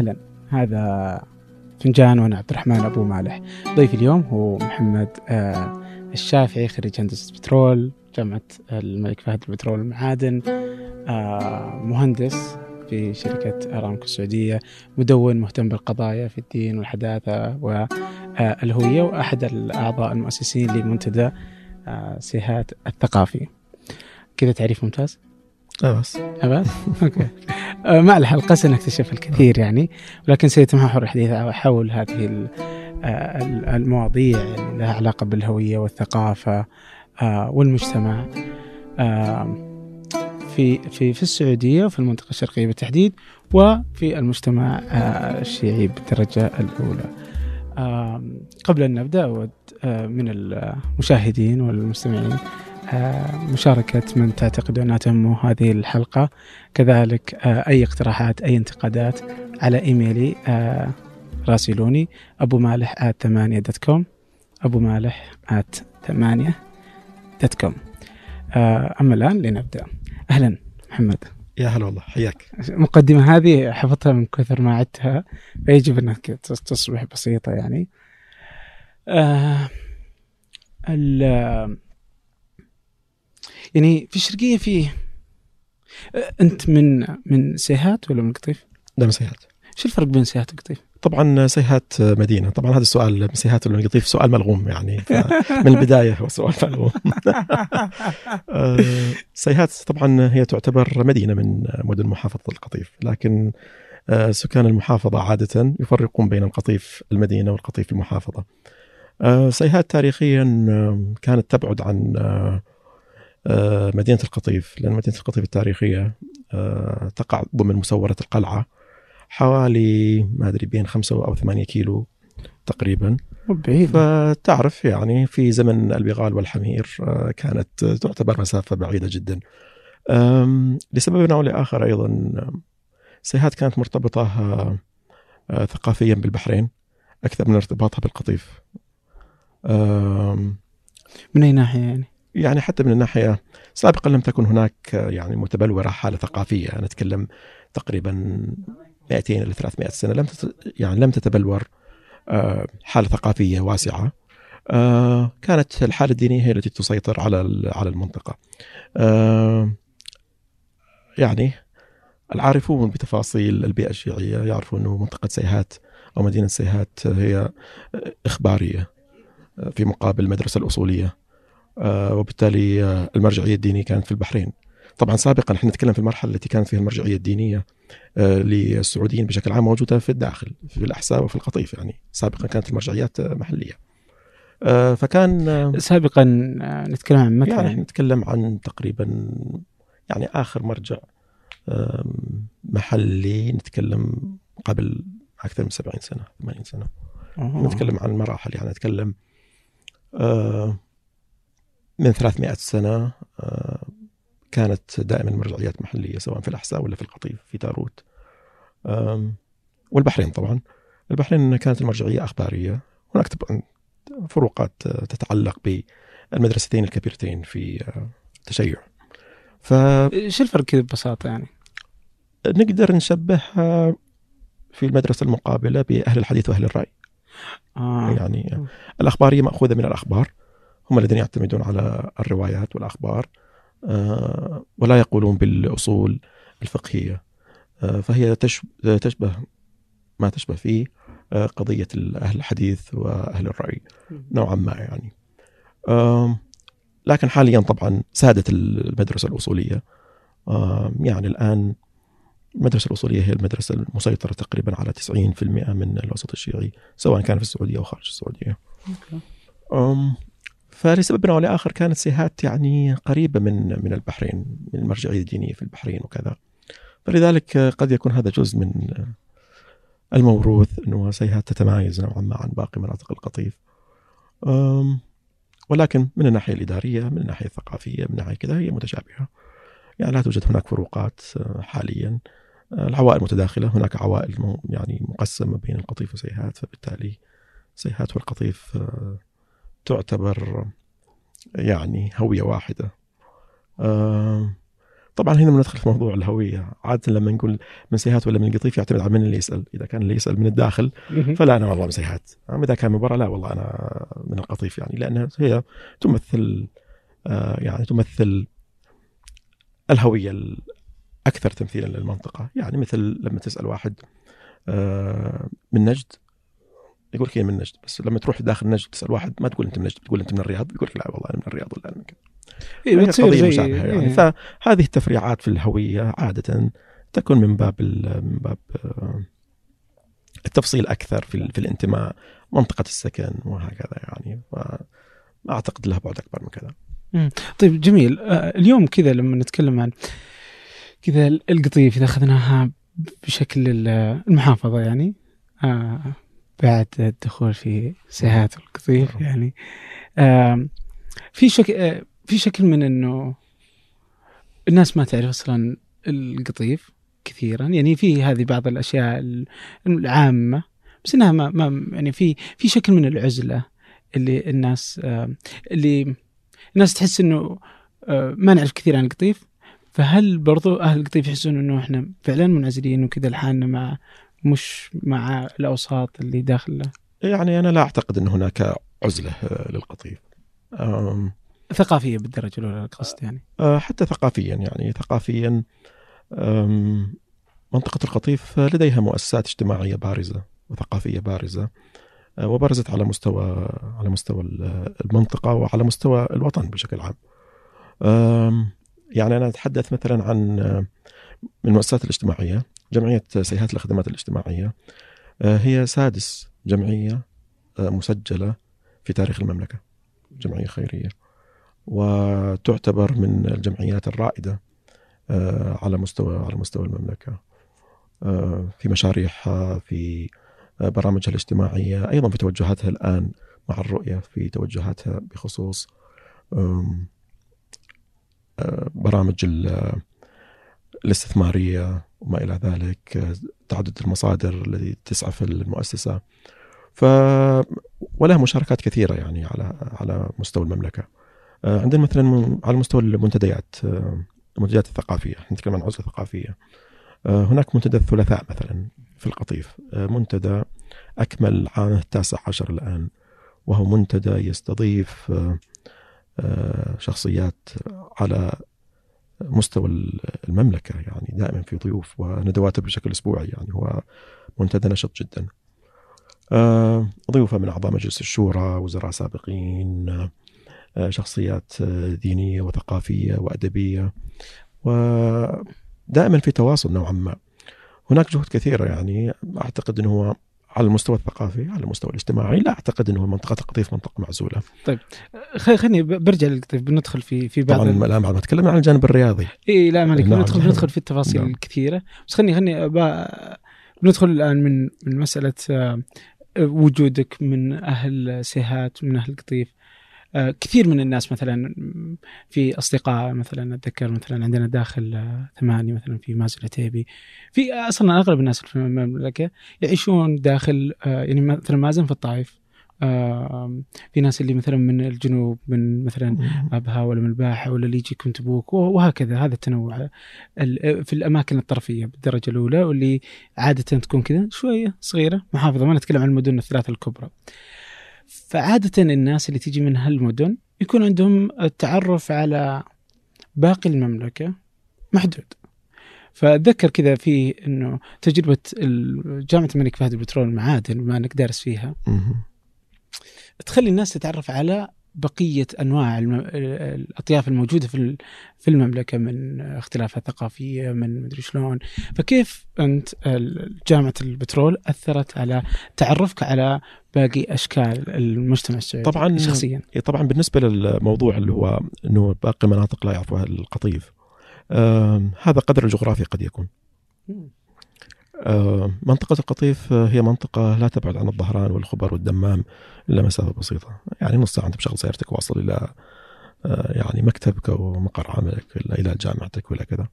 أهلا. هذا فنجان وأنا عبد الرحمن أبو مالح. ضيفي اليوم هو محمد آه الشافعي خريج هندسة بترول جامعة الملك فهد البترول والمعادن آه مهندس في شركة أرامكو السعودية. مدون مهتم بالقضايا في الدين والحداثة والهوية وأحد الأعضاء المؤسسين لمنتدى آه سيهات الثقافي. كذا تعريف ممتاز؟ لا بس بس أوكي. آه، مع الحلقة سنكتشف الكثير يعني ولكن سيتمحور الحديث حول هذه آه، المواضيع اللي لها علاقة بالهوية والثقافة آه، والمجتمع في في في السعودية وفي المنطقة الشرقية بالتحديد وفي المجتمع الشيعي بالدرجة الأولى. قبل أن نبدأ أود من المشاهدين والمستمعين آه، مشاركة من تعتقد أنها تهمه هذه الحلقة كذلك آه، أي اقتراحات أي انتقادات على إيميلي آه، راسلوني أبو مالح at ثمانية dot com أبو مالح at ثمانية dot com أما الآن لنبدأ. أهلا محمد. يا هلا والله حياك. المقدمة هذه حفظتها من كثر ما عدتها فيجب أنك تصبح بسيطة يعني. آه يعني في الشرقيه في أنت من من سيهات ولا من قطيف؟ لا من سيهات. شو الفرق بين سيهات وقطيف؟ طبعا سيهات مدينة. طبعا هذا السؤال من سيهات ولا من قطيف؟ سؤال ملغوم يعني. من البداية هو سؤال ملغوم. آه، سيهات طبعا هي تعتبر مدينة من مدن محافظة القطيف لكن آه، سكان المحافظة عادة يفرقون بين القطيف المدينة والقطيف المحافظة. سيهات تاريخيا كانت تبعد عن آه، مدينة القطيف لأن مدينة القطيف التاريخية آه، تقع ضمن مسورة القلعة حوالي ما أدري بين خمسة أو ثمانية كيلو تقريبا. بعيد فتعرف يعني في زمن البغال والحمير آه، كانت تعتبر مسافة بعيدة جدا. لسبب أو لآخر أيضا سيهات كانت مرتبطة ثقافيا بالبحرين أكثر من ارتباطها بالقطيف. من أي ناحية يعني؟ يعني حتى من الناحية سابقا لم تكن هناك يعني متبلورة حالة ثقافية. نتكلم تقريبا 200 إلى 300 سنة. لم يعني لم تتبلور آه، حالة ثقافية واسعة. آه، كانت الحالة الدينية هي التي تسيطر على على المنطقة. آه، يعني العارفون بتفاصيل البيئة الشيعية يعرفون أنه منطقة سيهات أو مدينة سيهات هي إخبارية في مقابل المدرسة الأصولية. آه، وبالتالي آه، المرجعية الدينية كانت في البحرين. طبعا سابقا إحنا نتكلم في المرحلة التي كانت فيها المرجعية الدينية آه، للسعوديين بشكل عام موجودة في الداخل في الأحساء وفي القطيف يعني سابقا كانت المرجعيات محلية. فكان سابقا نتكلم عن متى يعني, يعني نتكلم عن تقريبا يعني آخر مرجع محلي نتكلم قبل أكثر من 70 سنة 80 سنة. أوه. نتكلم عن مراحل يعني نتكلم من 300 سنة آه، كانت دائما مرجعيات محلية سواء في الأحساء ولا في القطيف في تاروت. والبحرين طبعا. البحرين كانت المرجعية أخبارية. هناك طبعا فروقات تتعلق بالمدرستين الكبيرتين في التشيع ف إيش الفرق كذا ببساطة يعني؟ نقدر نشبهها في المدرسة المقابلة بأهل الحديث وأهل الرأي. آه. يعني الأخبارية مأخوذة من الأخبار. هم الذين يعتمدون على الروايات والأخبار آه، ولا يقولون بالأصول الفقهية آه، فهي تشبه ما تشبه فيه آه، قضية أهل الحديث وأهل الرأي نوعا ما يعني. لكن حاليا طبعا سادت المدرسة الأصولية يعني الآن المدرسة الأصولية هي المدرسة المسيطرة تقريبا على 90% من الوسط الشيعي سواء كان في السعودية أو خارج السعودية. فلسبب أو لآخر كانت سيهات يعني قريبة من من البحرين من المرجعيه الدينيه في البحرين وكذا. فلذلك قد يكون هذا جزء من الموروث إنه سيهات تتمايز نوعا ما عن باقي مناطق القطيف. ولكن من الناحية الإدارية من الناحية الثقافية من الناحيه كذا هي متشابهة. يعني لا توجد هناك فروقات حاليا. العوائل متداخلة هناك عوائل يعني مقسمة بين القطيف وسيهات فبالتالي سيهات والقطيف تعتبر يعني هوية واحدة. طبعا هنا بندخل في موضوع الهوية. عادة لما نقول من سيهات ولا من قطيف يعتمد على من اللي يسأل. إذا كان اللي يسأل من الداخل. فلا أنا والله من سيهات أما إذا كان من برا لا والله أنا من القطيف يعني. لانها هي تمثل آه، يعني تمثل الهوية الأكثر تمثيلا للمنطقة. يعني مثل لما تسأل واحد آه، من نجد يقول لك هي من نجد بس لما تروح داخل نجد تسأل واحد ما تقول أنت من نجد تقول أنت من الرياض؟ يقول لك لا والله أنا من الرياض ولا أنا من كذا. إيه، بتصير قضية زي مشابهة يعني إيه. فهذه التفريعات في الهوية عادة تكون من باب من باب آه، التفصيل أكثر في, في الانتماء منطقة السكن وهكذا يعني فما أعتقد لها بعد أكبر من كذا. طيب جميل. آه، اليوم كذا لما نتكلم عن كذا القطيف اذا أخذناها بشكل ال- المحافظة يعني. آه بعد الدخول في سيهات القطيف نعم. يعني. في شكل آه في شكل من إنه الناس ما تعرف أصلا القطيف كثيرا. يعني في هذه بعض الأشياء ال- العامة بس إنها ما, ما يعني في في شكل من العزلة اللي الناس اللي الناس تحس إنه آه، ما نعرف كثير عن القطيف. فهل برضو أهل القطيف يحسون إنه إحنا فعلا منعزلين وكذا لحالنا مع مش مع الأوساط اللي داخل يعني أنا لا أعتقد أن هناك عزلة آه، للقطيف. ثقافية بالدرجة الأولى القصد يعني. آه، حتى ثقافيا يعني ثقافيا آم، منطقة القطيف لديها مؤسسات اجتماعية بارزة وثقافية بارزة آه، وبرزت على مستوى على مستوى ال- المنطقة وعلى مستوى الوطن بشكل عام. يعني أنا أتحدث مثلا عن آه، من المؤسسات الاجتماعية جمعية سيهات الخدمات الاجتماعية آه، هي سادس جمعية آه، مسجلة في تاريخ المملكة جمعية خيرية. وتعتبر من الجمعيات الرائدة آه، على مستوى على مستوى المملكة في مشاريعها في برامجها الاجتماعية أيضا في توجهاتها الآن مع الرؤية في توجهاتها بخصوص برامج ال- الاستثمارية وما إلى ذلك تعدد المصادر التي تسعى في المؤسسة. ف ولها مشاركات كثيرة يعني على على مستوى المملكة. آه، عندنا مثلا على مستوى المنتديات آه، المنتديات الثقافية. إحنا نتكلم عن عزلة ثقافية. آه، هناك منتدى الثلاثاء مثلا في القطيف. منتدى أكمل عامه التاسع عشر الآن وهو منتدى يستضيف شخصيات على مستوى المملكة يعني دائما في ضيوف وندواته بشكل أسبوعي يعني هو منتدى نشط جدا. آه، ضيوفه من أعضاء مجلس الشورى وزراء سابقين آه، شخصيات آه، دينية وثقافية وأدبية ودائما في تواصل نوعا ما. هناك جهود كثيرة يعني أعتقد أنه هو على المستوى الثقافي على المستوى الاجتماعي لا أعتقد أنه منطقة القطيف منطقة معزولة خ- خليني برجع للقطيف بندخل في في بعض طبعا بعد ما تكلمنا عن الجانب الرياضي إي لا مالك نعم. بندخل بندخل في التفاصيل نعم. الكثيرة بس خلني أبا- بندخل الآن من من مسألة آه، وجودك من أهل سيهات من أهل القطيف كثير من الناس مثلا في أصدقاء مثلا أتذكر مثلا عندنا داخل آه، ثمانية مثلا في مازن عتيبي في أصلا أغلب الناس في المملكة يعيشون داخل آه، يعني مثلا مازن في الطائف. آه، في ناس اللي مثلا من الجنوب من مثلا أبها ولا من الباحة ولا اللي يجيكم تبوك وهكذا. هذا التنوع ال- في الأماكن الطرفية بالدرجة الأولى واللي عادة تكون كذا شوية صغيرة. محافظة ما نتكلم عن المدن الثلاثة الكبرى. فعادة الناس اللي تيجي من هالمدن يكون عندهم التعرف على باقي المملكة محدود. فأتذكر كذا في إنه تجربة ال- جامعة الملك فهد البترول المعادن بما انك دارس فيها. تخلي الناس تتعرف على بقية أنواع الأطياف الموجودة في في المملكة من اختلافات ثقافيه من مدري شلون. فكيف أنت جامعة البترول أثرت على تعرفك على باقي أشكال المجتمع السعودي طبعاً. شخصيا؟ طبعا بالنسبة للموضوع اللي هو أنه باقي مناطق لا يعرفها القطيف آم، هذا قدر الجغرافي قد يكون. آه، منطقة القطيف آه، هي منطقة لا تبعد عن الظهران والخبر والدمام إلا مسافة بسيطة. يعني نص ساعة أنت بشغل سيارتك واصل إلى آه، يعني مكتبك ومقر عملك إلى جامعتك ولا كذا.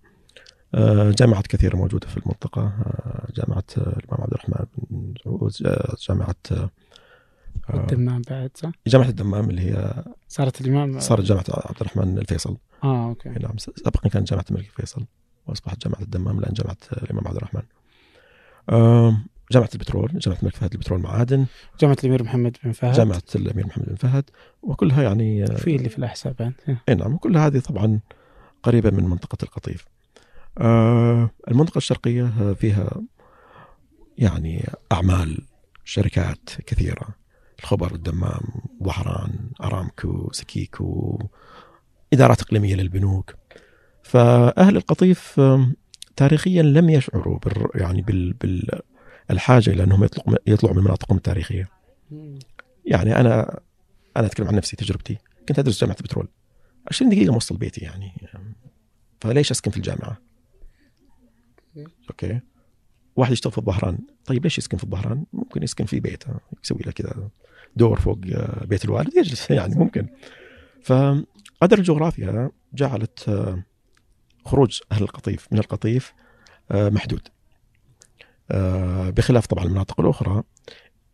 آه، جامعات كثيرة موجودة في المنطقة. آه، جامعة آه، الإمام عبد الرحمن بن سعود آه، جامعة آه، آه، الدمام بعد صح؟ جامعة الدمام اللي هي صارت الإمام؟ صارت جامعة عبد الرحمن الفيصل. آه أوكي. نعم سابقا كانت جامعة الملك فيصل وأصبحت جامعة الدمام الآن جامعة الإمام عبد الرحمن. آم، جامعة البترول جامعة الملك فهد للبترول معادن جامعة الأمير محمد بن فهد جامعة الأمير محمد بن فهد وكلها يعني آه، في اللي في الأحساء بعد إيه. نعم وكل هذه طبعا قريبة من منطقة القطيف. آه المنطقة الشرقية آه، فيها يعني أعمال شركات كثيرة الخبر الدمام ظهران أرامكو سكيكو ادارات إقليمية للبنوك فأهل القطيف تاريخيا لم يشعروا بال يعني بال بالحاجة إلى أنهم يطلقوا يطلعوا من مناطقهم التاريخية. يعني أنا أنا أتكلم عن نفسي تجربتي. كنت أدرس جامعة البترول 20 دقيقة موصل بيتي يعني. فليش أسكن في الجامعة؟ أوكي. واحد يشتغل في الظهران طيب ليش يسكن في الظهران؟ ممكن يسكن في بيته. يسوي له كذا دور فوق آه، بيت الوالد. يجلس يعني ممكن. فقدر الجغرافيا جعلت آه، خروج أهل القطيف من القطيف آه، محدود. آه، بخلاف طبعا المناطق الأخرى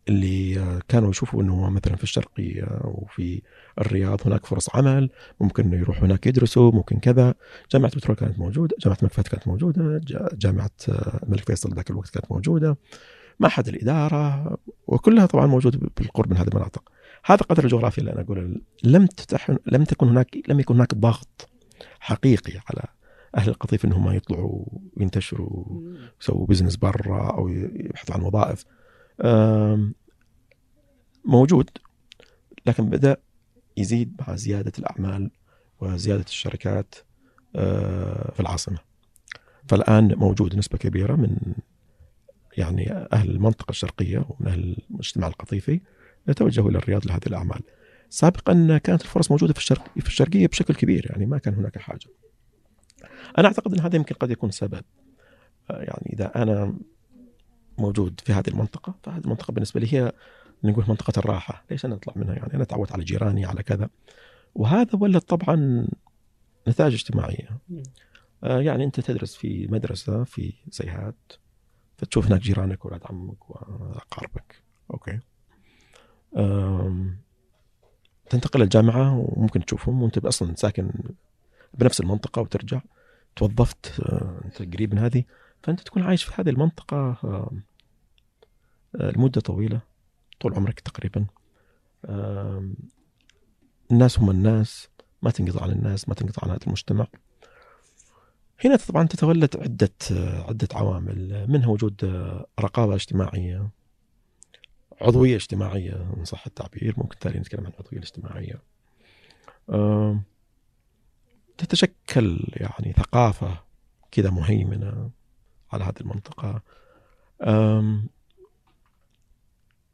اللي آه، كانوا يشوفوا إنه مثلا في الشرقيه وفي الرياض هناك فرص عمل ممكن إنه يروحوا هناك يدرسوا ممكن كذا. جامعة البترول كانت موجودة جامعة فهد كانت موجودة جا- جامعة الملك فيصل ذاك الوقت كانت موجودة. معهد الإدارة وكلها طبعا موجودة بالقرب من هذه المناطق. هذا قدر الجغرافيا اللي أنا أقول لم تتح لم تكن هناك لم يكن هناك ضغط حقيقي على أهل القطيف إنهم ما يطلعوا وينتشروا يسووا بزنس برا أو يبحثوا عن وظائف موجود لكن بدأ يزيد مع زيادة الأعمال وزيادة الشركات في العاصمة فالآن موجود نسبة كبيرة من يعني أهل المنطقة الشرقية ومن أهل المجتمع القطيفي يتوجهوا إلى الرياض لهذه الأعمال. سابقا كانت الفرص موجودة في الشرق في الشرقية بشكل كبير يعني ما كان هناك حاجة. أنا أعتقد أن هذا يمكن قد يكون سبب. يعني إذا أنا موجود في هذه المنطقة فهذه المنطقة بالنسبة لي هي نقول منطقة الراحة، ليش أنا أطلع منها؟ يعني أنا تعودت على جيراني على كذا. وهذا ولد طبعا نتائج اجتماعيه. آه، يعني أنت تدرس في مدرسة في زيهات فتشوف هناك جيرانك وأولاد عمك وأقاربك. أوكي. تنتقل الجامعة وممكن تشوفهم وأنت أصلا ساكن بنفس المنطقة وترجع توظفت آه، أنت قريب من هذه فأنت تكون عايش في هذه المنطقة آم، آه، لمدة طويلة طول عمرك تقريبا. الناس هم الناس ما تنقطع عن الناس ما تنقطع عن هذا المجتمع. هنا طبعا تتولد عدة عدة عوامل منها وجود رقابة اجتماعية عضوية اجتماعية إن صح التعبير ممكن تالي نتكلم عن العضوية الاجتماعية. تتشكل يعني ثقافة كذا مهيمنة على هذه المنطقة.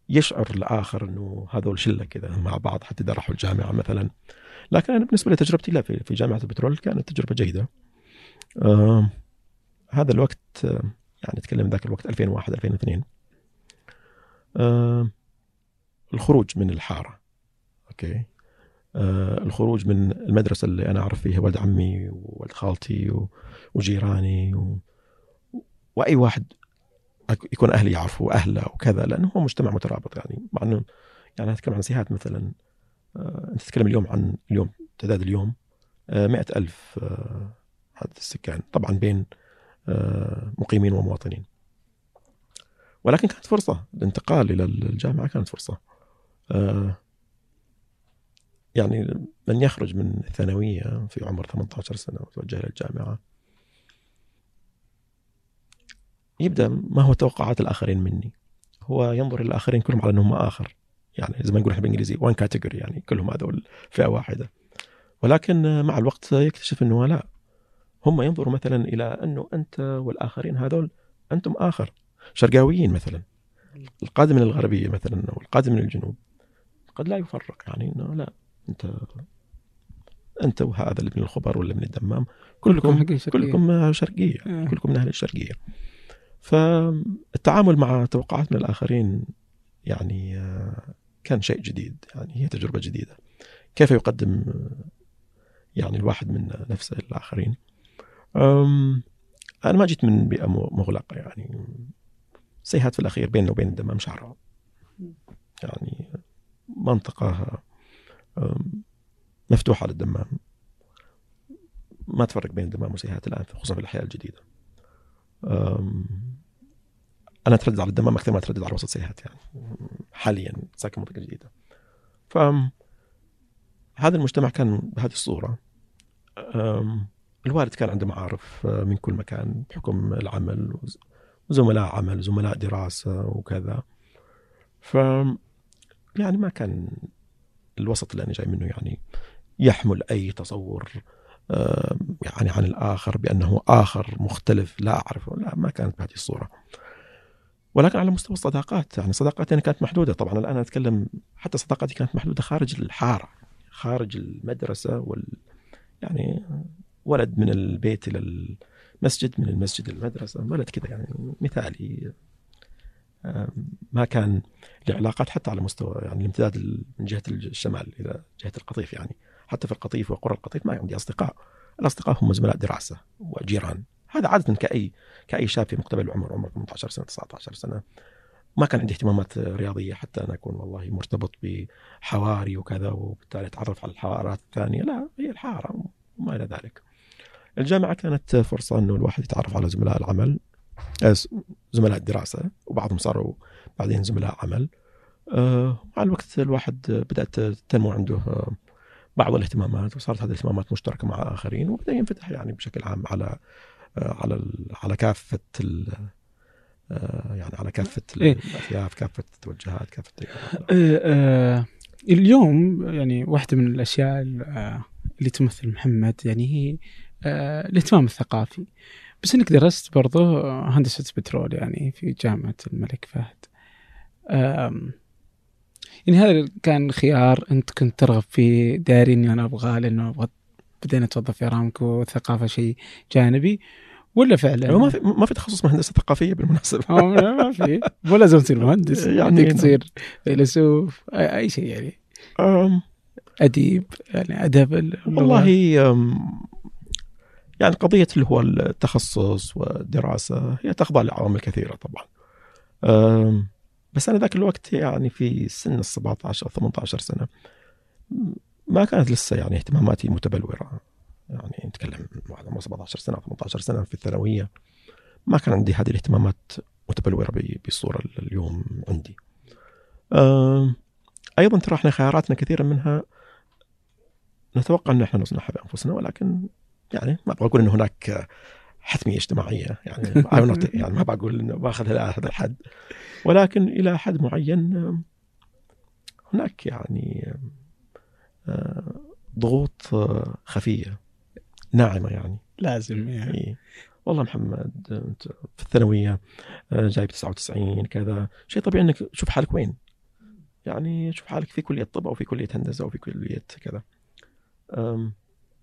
يشعر الآخر أنه هذول شلة كذا مع بعض حتى إذا راحوا الجامعة مثلا. لكن أنا بالنسبة لتجربتي لا في جامعة البترول كانت تجربة جيدة. هذا الوقت يعني نتكلم ذاك الوقت 2001 2002 آه الخروج من الحارة. أوكي؟ آه الخروج من المدرسة اللي أنا أعرف فيها ولد عمي وولد خالتي وجيراني و... وأي واحد يكون أهلي يعرفوا اهله وكذا لأنه هو مجتمع مترابط يعني. مع إنه يعني أتكلم عن سيهات مثلا آه أنت تتكلم اليوم عن اليوم تعداد اليوم آه مئة ألف آه عدد السكان طبعا بين آه، مقيمين ومواطنين. ولكن كانت فرصة الانتقال إلى الجامعة كانت فرصة. آه، يعني من يخرج من الثانوية في عمر 18 سنة ويتوجه إلى الجامعة. يبدأ ما هو توقعات الآخرين مني. هو ينظر إلى الآخرين كلهم على أنهم آخر. يعني زي ما نقول إحنا بالإنجليزي وان كاتيجوري يعني كلهم هذول فئة واحدة. ولكن مع الوقت يكتشف إنه لا. هم ينظروا مثلا إلى أنه أنت والآخرين هذول أنتم آخر. شرقاويين مثلا. القادم من الغربية مثلا أو القادم من الجنوب. قد لا يفرق يعني إنه لا. انت انت وهذا اللي من الخبر ولا من الدمام كلكم شرقية. كلكم شرقية آه. كلكم من أهل الشرقية. فالتعامل مع توقعات من الآخرين يعني آه، كان شيء جديد يعني هي تجربة جديدة. كيف يقدم آه، يعني الواحد من نفسه للاخرين أنا ما جيت من بيئة مغلقة يعني. سيهات في الأخير بيننا وبين الدمام شعره يعني منطقة أم، مفتوحة للدمام ما تفرق بين الدمام وسيهات الآن خصوصا في الأحياء الجديدة. أم، أنا أتردد على الدمام أكثر ما أتردد على وسط سيهات يعني. حاليا ساكن منطقة جديدة. ف هذا المجتمع كان بهذه الصورة. أم، الوالد كان عنده معارف آه، من كل مكان بحكم العمل وز- وزملاء عمل زملاء دراسة وكذا. ف يعني ما كان الوسط اللي أنا جاي منه يعني يحمل أي تصور يعني عن الآخر بأنه آخر مختلف لا أعرفه لا ما كانت بهذه الصورة. ولكن على مستوى الصداقات يعني صداقاتي أنا كانت محدودة. طبعا الآن أتكلم حتى صداقاتي كانت محدودة خارج الحارة خارج المدرسة وال يعني ولد من البيت إلى المسجد من المسجد إلى المدرسة ولد كذا يعني مثالي. ما كان له علاقات حتى على مستوى يعني الامتداد من جهة الشمال إلى جهة القطيف يعني. حتى في القطيف وقرى القطيف ما عندي أصدقاء. الأصدقاء هم زملاء دراسة وجيران. هذا عادة كأي كأي شاب في مقتبل العمر عمر 18 سنة 19 سنة. ما كان عندي اهتمامات رياضية حتى أنا أكون والله مرتبط بحواري وكذا وبالتالي أتعرف على الحوارات الثانية. لا هي الحارة وما إلى ذلك. الجامعة كانت فرصة أنه الواحد يتعرف على زملاء العمل آه، زملاء الدراسة. وبعضهم صاروا بعدين زملاء عمل آه، مع الوقت الواحد بدأت تنمو عنده آه، بعض الاهتمامات وصارت هذه الاهتمامات مشتركة مع آخرين وبدأ ينفتح يعني بشكل عام على آه، على على آه، يعني على كافة إيه. الأثياف كافة التوجهات. آه، آه، اليوم يعني واحدة من الأشياء ال- آه، اللي تمثل محمد يعني هي الاهتمام الثقافي بس إنك درست برضه آه، هندسة بترول يعني في جامعة الملك فهد. يعني هذا كان خيار أنت كنت ترغب فيه داري إني أنا أبغاه لأنه أبغى بدينا اتوظف في ارامكو والثقافة شيء جانبي. ولا فعلا؟ ما في ما في تخصص بالمناسبة. أو لا، ما في. ولا لازم تصير مهندس يعني. تصير فيلسوف أي شيء يعني. أم، أديب يعني أدب. والله يعني قضية اللي هو التخصص والدراسة هي تخضع لعوامل كثيرة طبعا. بس أنا ذاك الوقت يعني في سن ال 17 أو 18 سنة ما كانت لسه يعني اهتماماتي متبلورة. يعني نتكلم واحد عمره 17 سنة أو 18 سنة في الثانوية ما كان عندي هذه الاهتمامات متبلورة بالصورة اليوم عندي. أيضا ترى إحنا خياراتنا كثيرا منها نتوقع إن إحنا نصنعها بأنفسنا ولكن يعني ما أبغى أقول ان هناك حتمية اجتماعية يعني يعني ما بقول إنه باخذها إلى هذا الحد. ولكن إلى حد معين هناك يعني آه، ضغوط آه، خفية ناعمة يعني. لازم يعني إيه. والله محمد أنت في الثانوية آه، جايب 99 كذا شيء طبيعي إنك تشوف حالك وين. يعني شوف حالك في كلية طب أو في كلية هندسة أو في كلية كذا.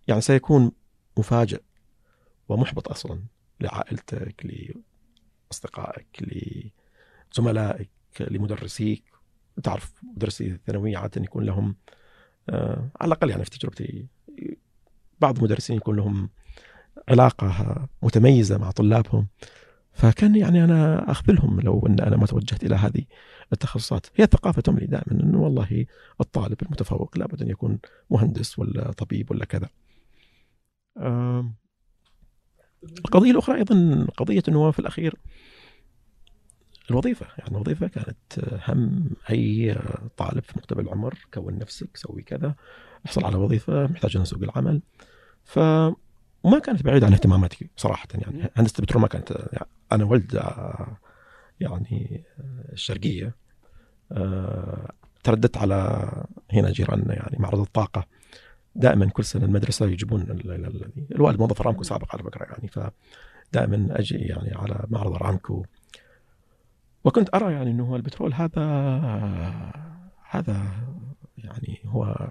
يعني سيكون مفاجئ ومحبط أصلا لعائلتك لأصدقائك لزملائك لمدرسيك. تعرف مدرسي الثانوية عادة يكون لهم آه، على الأقل يعني في تجربتي بعض المدرسين يكون لهم علاقة متميزة مع طلابهم. فكان يعني أنا اخذلهم لو أن أنا ما توجهت إلى هذه التخصصات. هي الثقافه تملي دائما إنه والله الطالب المتفوق لابد أن يكون مهندس ولا طبيب ولا كذا. آم، القضية الأخرى أيضا قضية أنه في الأخير الوظيفة يعني الوظيفة كانت هم أي طالب في مقتبل العمر كون نفسك سوي كذا احصل على وظيفة محتاج ان سوق العمل. ف وما كانت بعيدة عن اهتماماتي صراحة يعني هندسة البترول ما كانت يعني أنا ولد آه، يعني الشرقية آه، ترددت على هنا جيراننا يعني معرض الطاقة. دائما كل سنة المدرسة يجيبون ال- ال- ال- الوالد موظف أرامكو سابق على فكرة يعني فدائما أجي يعني على معرض أرامكو وكنت أرى يعني أنه البترول هذا هذا يعني هو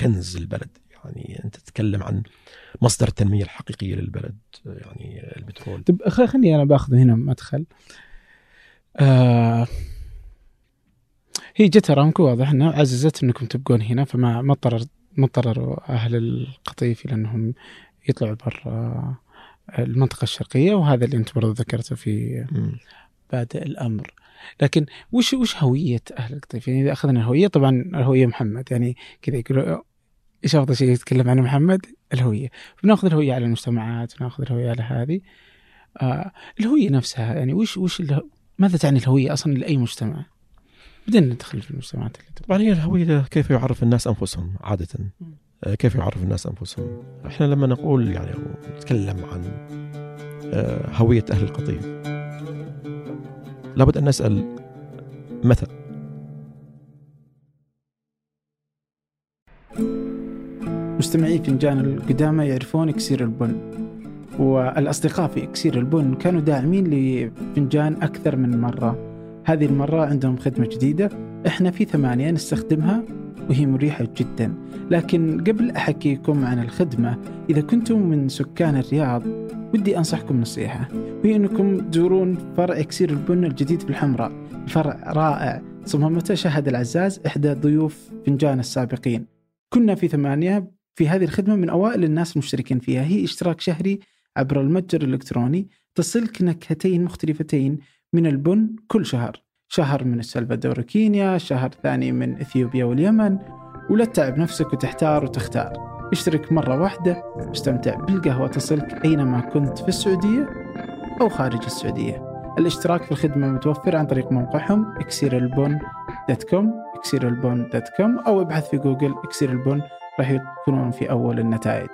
كنز البلد يعني. أنت تتكلم عن مصدر التنمية الحقيقية للبلد يعني البترول. طب خليني أنا بأخذ هنا مدخل. آه هي جت ارامكو واضح إنها عززت إنكم تبقون هنا فما ما اضطرر ما أهل القطيف إلى أنهم يطلعوا برا المنطقة الشرقية وهذا اللي أنت برضو ذكرته في. بادئ الأمر لكن وش وش هوية أهل القطيف؟ يعني إذا أخذنا الهوية طبعا الهوية محمد يعني كذا يقولوا إيش أفضل شيء يتكلم عنه محمد؟ الهوية بناخذ الهوية على المجتمعات بناخذ الهوية على هذه آه الهوية نفسها يعني وش وش ماذا تعني الهوية أصلا لأي مجتمع؟ بدنا ندخل في المجتمعات اللي طبعا هي الهوية كيف يعرف الناس أنفسهم عادة آه، كيف يعرف الناس أنفسهم؟ إحنا لما نقول يعني نتكلم عن آه، هوية أهل القطيف لابد أن نسأل متى؟ مستمعي فنجان القدامى يعرفون إكسير البن والأصدقاء في إكسير البن كانوا داعمين لفنجان أكثر من مرة هذه المرة عندهم خدمة جديدة. إحنا في ثمانية نستخدمها وهي مريحة جدا. لكن قبل أحكيكم عن الخدمة إذا كنتم من سكان الرياض ودي أنصحكم نصيحة. وهي أنكم تزورون فرع إكسير البن الجديد في الحمراء. الفرع رائع صممته شهد العزاز إحدى ضيوف فنجان السابقين. كنا في ثمانية في هذه الخدمة من أوائل الناس المشتركين فيها. هي اشتراك شهري عبر المتجر الإلكتروني تصلك نكهتين مختلفتين من البن كل شهر. شهر من السلفادور وكينيا شهر ثاني من إثيوبيا واليمن. ولا تتعب نفسك وتحتار وتختار. اشترك مرة واحدة واستمتع بالقهوة تصلك أينما كنت في السعودية أو خارج السعودية. الاشتراك في الخدمة متوفر عن طريق موقعهم اكسير dot com اكسير dot com أو ابحث في جوجل اكسير البن راح يكونون في أول النتائج.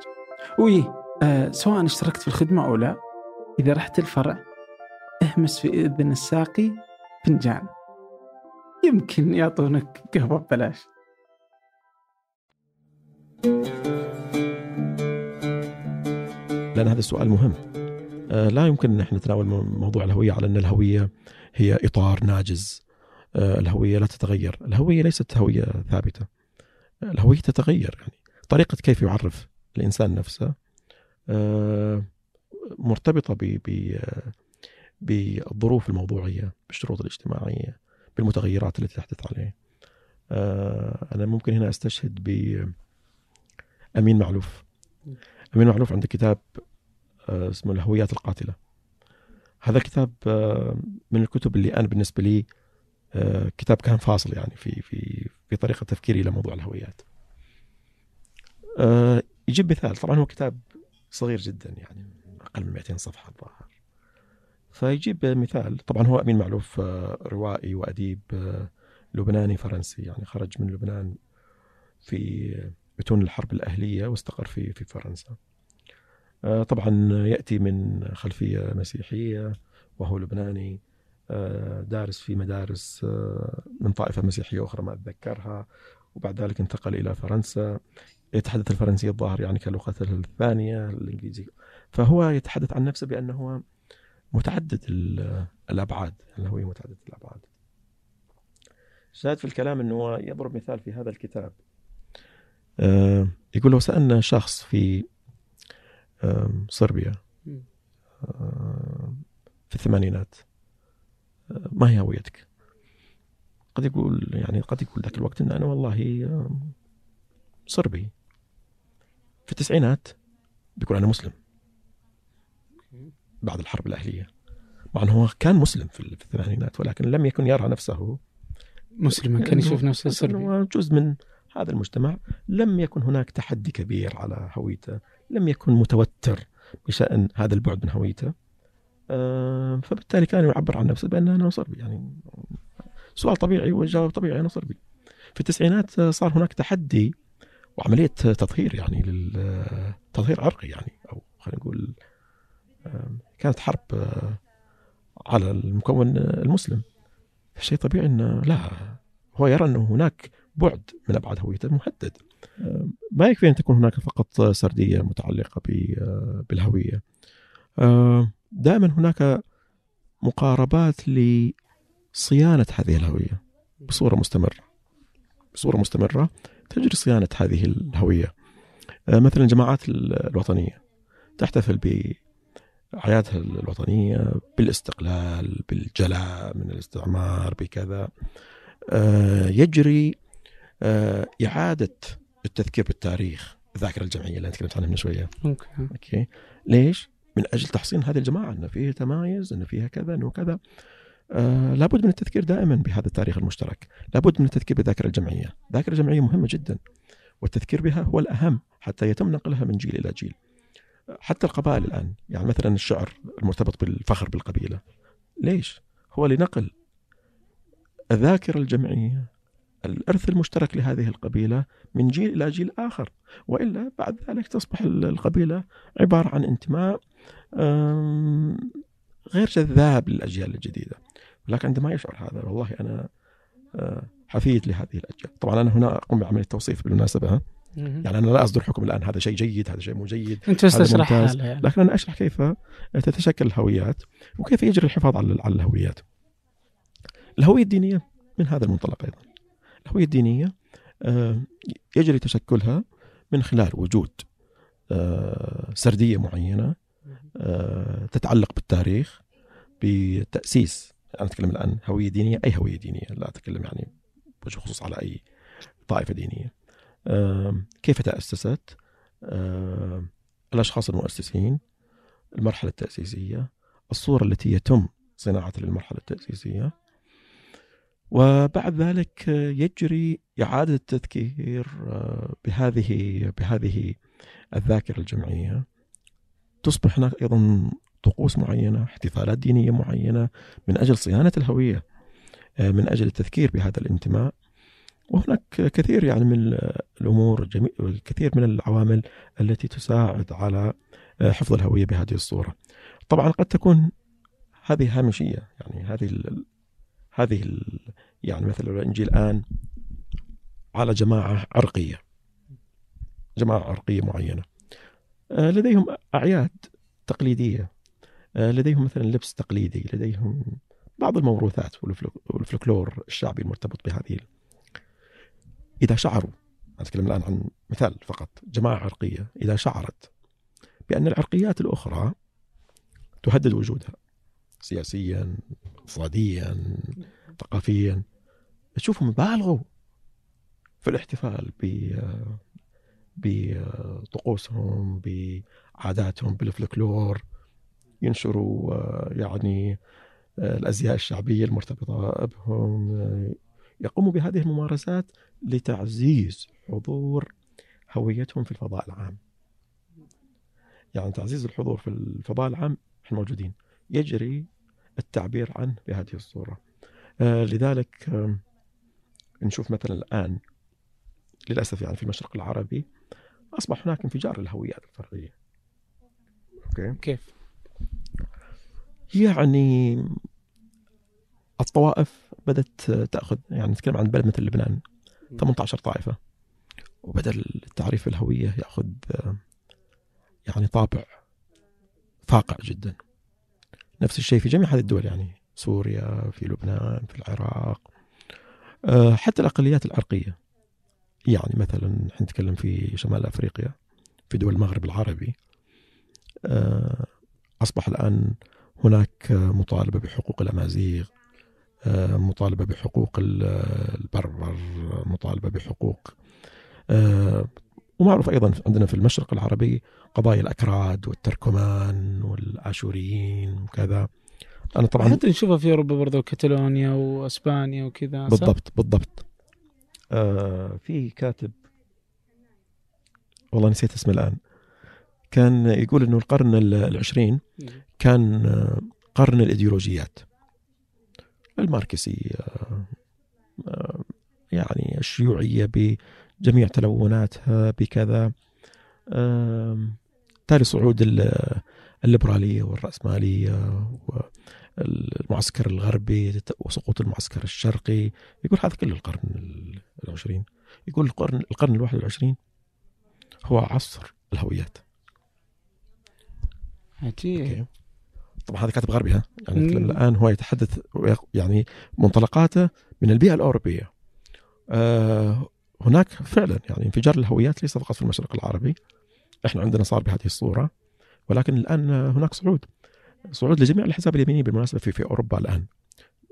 وي آه سواء اشتركت في الخدمة أو لا إذا رحت الفرع أهمس في إذن الساقي فنجان. يمكن يعطونك قهوة ببلاش. لأن هذا السؤال مهم. آه، لا يمكن أن إحنا نتناول موضوع الهوية على أن الهوية هي إطار ناجز. آه، الهوية لا تتغير. الهوية ليست هوية ثابتة. الهوية تتغير يعني طريقة كيف يعرف الإنسان نفسه آه، مرتبطة بالظروف الموضوعية بالشروط الاجتماعية بالمتغيرات التي تحدث عليه. آه، أنا ممكن هنا أستشهد بأمين معلوف. أمين معلوف عنده كتاب آه، اسمه الهويات القاتلة. هذا الكتاب آه، من الكتب اللي أنا بالنسبة لي كتاب كان فاصل يعني في في في طريقة تفكيري إلى موضوع الهويات. يجيب مثال. طبعا هو كتاب صغير جدا يعني أقل من 200 صفحة الظاهر. فيجيب مثال. طبعا هو أمين معلوف آه، روائي وأديب آه، لبناني فرنسي. يعني خرج من لبنان في بتون الحرب الأهلية واستقر في في فرنسا. آه، طبعا يأتي من خلفية مسيحية وهو لبناني دارس في مدارس من طائفة مسيحية أخرى ما أتذكرها. وبعد ذلك انتقل إلى فرنسا. يتحدث الفرنسية الظاهر يعني كلغته الثانية الإنجليزية. فهو يتحدث عن نفسه بأنه متعدد الأبعاد الهوية متعددة الأبعاد. شاهد في الكلام إنه يضرب مثال في هذا الكتاب. آه، يقول لو سألنا شخص في صربيا في الثمانينات ما هي هويتك؟ قد يقول يعني قد يقول ذاك الوقت إن أنا والله صربي. في التسعينات بيقول أنا مسلم. بعد الحرب الأهلية. مع أنه هو كان مسلم في الثمانينات ولكن لم يكن يرى نفسه مسلما كان يشوف نفسه صربي جزء من هذا المجتمع. لم يكن هناك تحدي كبير على هويته. لم يكن متوتر بشأن هذا البعد من هويته. آه، فبالتالي كان يعبر عن نفسه بأنه أنا صربي. يعني سؤال طبيعي وجواب طبيعي أنا صربي. في التسعينات صار هناك تحدي وعملية تطهير يعني للتطهير عرقي يعني أو خلينا نقول كانت حرب آه، على المكون المسلم. شيء طبيعي إنه لا هو يرى إنه هناك بعد من أبعاد هويته مهدد ما يكفي أن تكون هناك فقط سردية متعلقة آه، بالهوية. دائما هناك مقاربات لصيانة هذه الهوية بصورة مستمرة. بصورة مستمرة تجري صيانة هذه الهوية. آه، مثلا الجماعات الوطنية تحتفل حياتها الوطنية بالاستقلال بالجلاء من الاستعمار بكذا. آه، يجري آه، إعادة التذكير بالتاريخ الذاكرة الجمعية اللي أنا تكلمت عنها من شوية. okay. okay. ليش؟ من أجل تحصين هذه الجماعة أن فيها تمايز أن فيها كذا أنه كذا. آه لابد من التذكير دائما بهذا التاريخ المشترك. لابد من التذكير بالذاكرة الجمعية. الذاكرة الجمعية مهمة جدا والتذكير بها هو الأهم حتى يتم نقلها من جيل إلى جيل. حتى القبائل الآن يعني مثلا الشعر المرتبط بالفخر بالقبيلة ليش؟ هو لنقل الذاكرة الجمعية الإرث المشترك لهذه القبيلة من جيل إلى جيل آخر وإلا بعد ذلك تصبح القبيلة عبارة عن انتماء غير جذاب للأجيال الجديدة. لكن عندما يشعر هذا والله أنا آه، حفيد لهذه الأجيال. طبعا أنا هنا أقوم بعمليه توصيف بالمناسبة. يعني أنا لا أصدر حكم الآن هذا شيء جيد هذا شيء مو جيد انت بس تشرح يعني. لكن أنا أشرح كيف تتشكل الهويات وكيف يجري الحفاظ على على الهويات. الهوية الدينية من هذا المنطلق أيضا. الهوية الدينية آه، يجري تشكلها من خلال وجود آه، سردية معينة آه، تتعلق بالتاريخ بتأسيس أنا أتكلم الآن هوية دينية أي هوية دينية لا أتكلم يعني بوجه خصوص على أي طائفة دينية. كيف تأسست؟ الأشخاص المؤسسين المرحلة التأسيسية الصورة التي يتم صناعتها للمرحلة التأسيسية. وبعد ذلك يجري إعادة التذكير آه، بهذه بهذه الذاكرة الجمعية. تصبح هناك أيضا طقوس معينة، احتفالات دينية معينة من أجل صيانة الهوية آه، من أجل التذكير بهذا الانتماء. وهناك كثير يعني من الأمور الجميل الكثير من العوامل التي تساعد على آه، حفظ الهوية بهذه الصورة. طبعا قد تكون هذه هامشية يعني هذه ال هذه ال يعني مثلا نجي الآن على جماعة عرقية جماعة عرقية معينة آه، لديهم أعياد تقليدية آه، لديهم مثلا لبس تقليدي لديهم بعض الموروثات والفلكلور الشعبي المرتبط بهذه إذا شعروا أتكلم الآن عن مثال فقط جماعة عرقية إذا شعرت بأن العرقيات الأخرى تهدد وجودها سياسيا اقتصاديا ثقافيا تشوفهم بالغوا في الاحتفال بطقوسهم بعاداتهم بالفلكلور ينشروا آه، يعني آه، الأزياء الشعبية المرتبطة بهم يقوموا بهذه الممارسات لتعزيز حضور هويتهم في الفضاء العام. يعني تعزيز الحضور في الفضاء العام إحنا موجودين. يجري التعبير عنه بهذه الصورة. لذلك نشوف مثلا الآن للأسف يعني في المشرق العربي أصبح هناك انفجار للهويات الفرعية. أوكي؟ كيف؟ يعني الطوائف بدأت تأخذ يعني نتكلم عن بلد مثل لبنان 18 طائفة. وبدل التعريف الهوية يأخذ يعني طابع فاقع جدا. نفس الشيء في جميع هذه الدول يعني سوريا في لبنان في العراق آه، حتى الأقليات العرقية. يعني مثلا نتكلم في شمال أفريقيا في دول المغرب العربي آه، أصبح الآن هناك مطالبة بحقوق الأمازيغ مطالبة بحقوق البربر مطالبة بحقوق آه، ومعروف أيضا عندنا في المشرق العربي قضايا الأكراد والتركمان والاشوريين وكذا. أنا طبعا حتى نشوفها في أوروبا برضو كاتالونيا وأسبانيا وكذا بالضبط بالضبط. آه في كاتب والله نسيت اسمه الآن كان يقول أنه القرن العشرين كان آه، قرن الإيديولوجيات. الماركسية آه، يعني الشيوعية بجميع تلوناتها بكذا تالي صعود الليبرالية والرأسمالية المعسكر الغربي وسقوط المعسكر الشرقي. يقول هذا كله القرن العشرين. يقول القرن القرن الواحد والعشرين هو عصر الهويات. عجيب. طبعا هذا كاتب غربي ها؟ يعني الآن هو يتحدث يعني منطلقاته من البيئة الأوروبية. آه هناك فعلا يعني انفجار الهويات ليس فقط في المشرق العربي إحنا عندنا صار بهذه الصورة ولكن الآن هناك صعود. صعود لجميع الاحزاب اليمينيه بالمناسبة في في أوروبا الآن.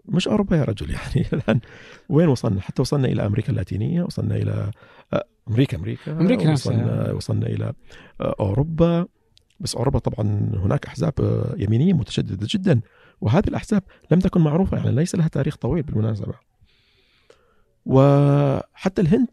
مش أوروبا يا رجل يعني الآن وين وصلنا؟ حتى وصلنا إلى أمريكا اللاتينية، وصلنا إلى آه، أمريكا أمريكا أمريكا وصلنا وصلنا إلى آه، أوروبا. بس أوروبا طبعا هناك أحزاب آه، يمينية متشددة جدا وهذه الأحزاب لم تكن معروفة يعني ليس لها تاريخ طويل بالمناسبة. وحتى الهند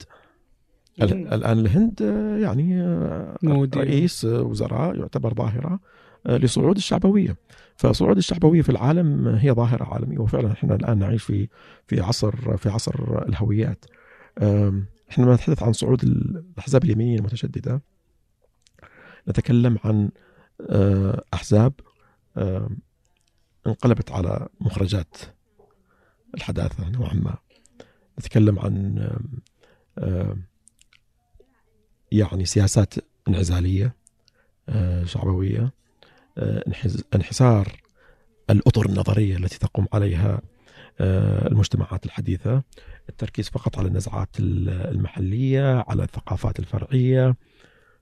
ال- الآن الهند آه، يعني آه، مودي. رئيس وزراء يعتبر ظاهرة لصعود الشعبوية. فصعود الشعبوية في العالم هي ظاهرة عالمية وفعلا إحنا الآن نعيش في في عصر في عصر الهويات. إحنا لما نتحدث عن صعود الأحزاب اليمينية المتشددة. نتكلم عن آه، أحزاب آم، انقلبت على مخرجات الحداثة نوعا ما. نتكلم عن آم، يعني سياسات آه، آه، انحز- انحسار الأطر النظرية التي تقوم عليها آه، المجتمعات الحديثة التركيز فقط على النزعات ال- المحلية على الثقافات الفرعية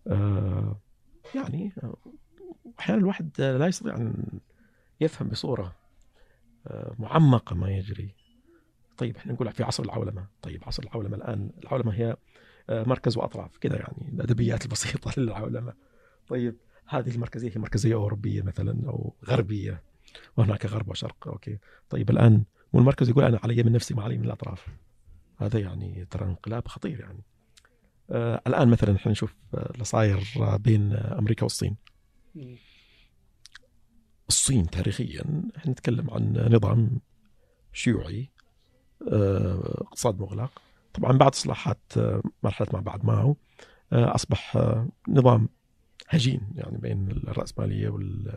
آه، يعني أحيانا الواحد لا يستطيع أن يفهم بصورة آه، معمقة ما يجري. طيب إحنا نقول في عصر العولمة. طيب عصر العولمة الآن العولمة هي آه، مركز وأطراف كذا يعني الأدبيات البسيطة للعولمة. طيب هذه المركزية هي مركزية أوروبية مثلا أو غربية وهناك غرب وشرق أوكي. طيب الآن مو المركز يقول أنا علي من نفسي ما علي من الأطراف. هذا يعني ترى انقلاب خطير يعني. الآن مثلا إحنا نشوف آه، اللي صاير آه، بين آه، أمريكا والصين الصين تاريخيا إحنا نتكلم عن نظام شيوعي آه، اقتصاد مغلق طبعا بعد اصلاحات آه، مرحله ما بعد ماو آه، أصبح آه، نظام هجين يعني بين الرأسمالية وال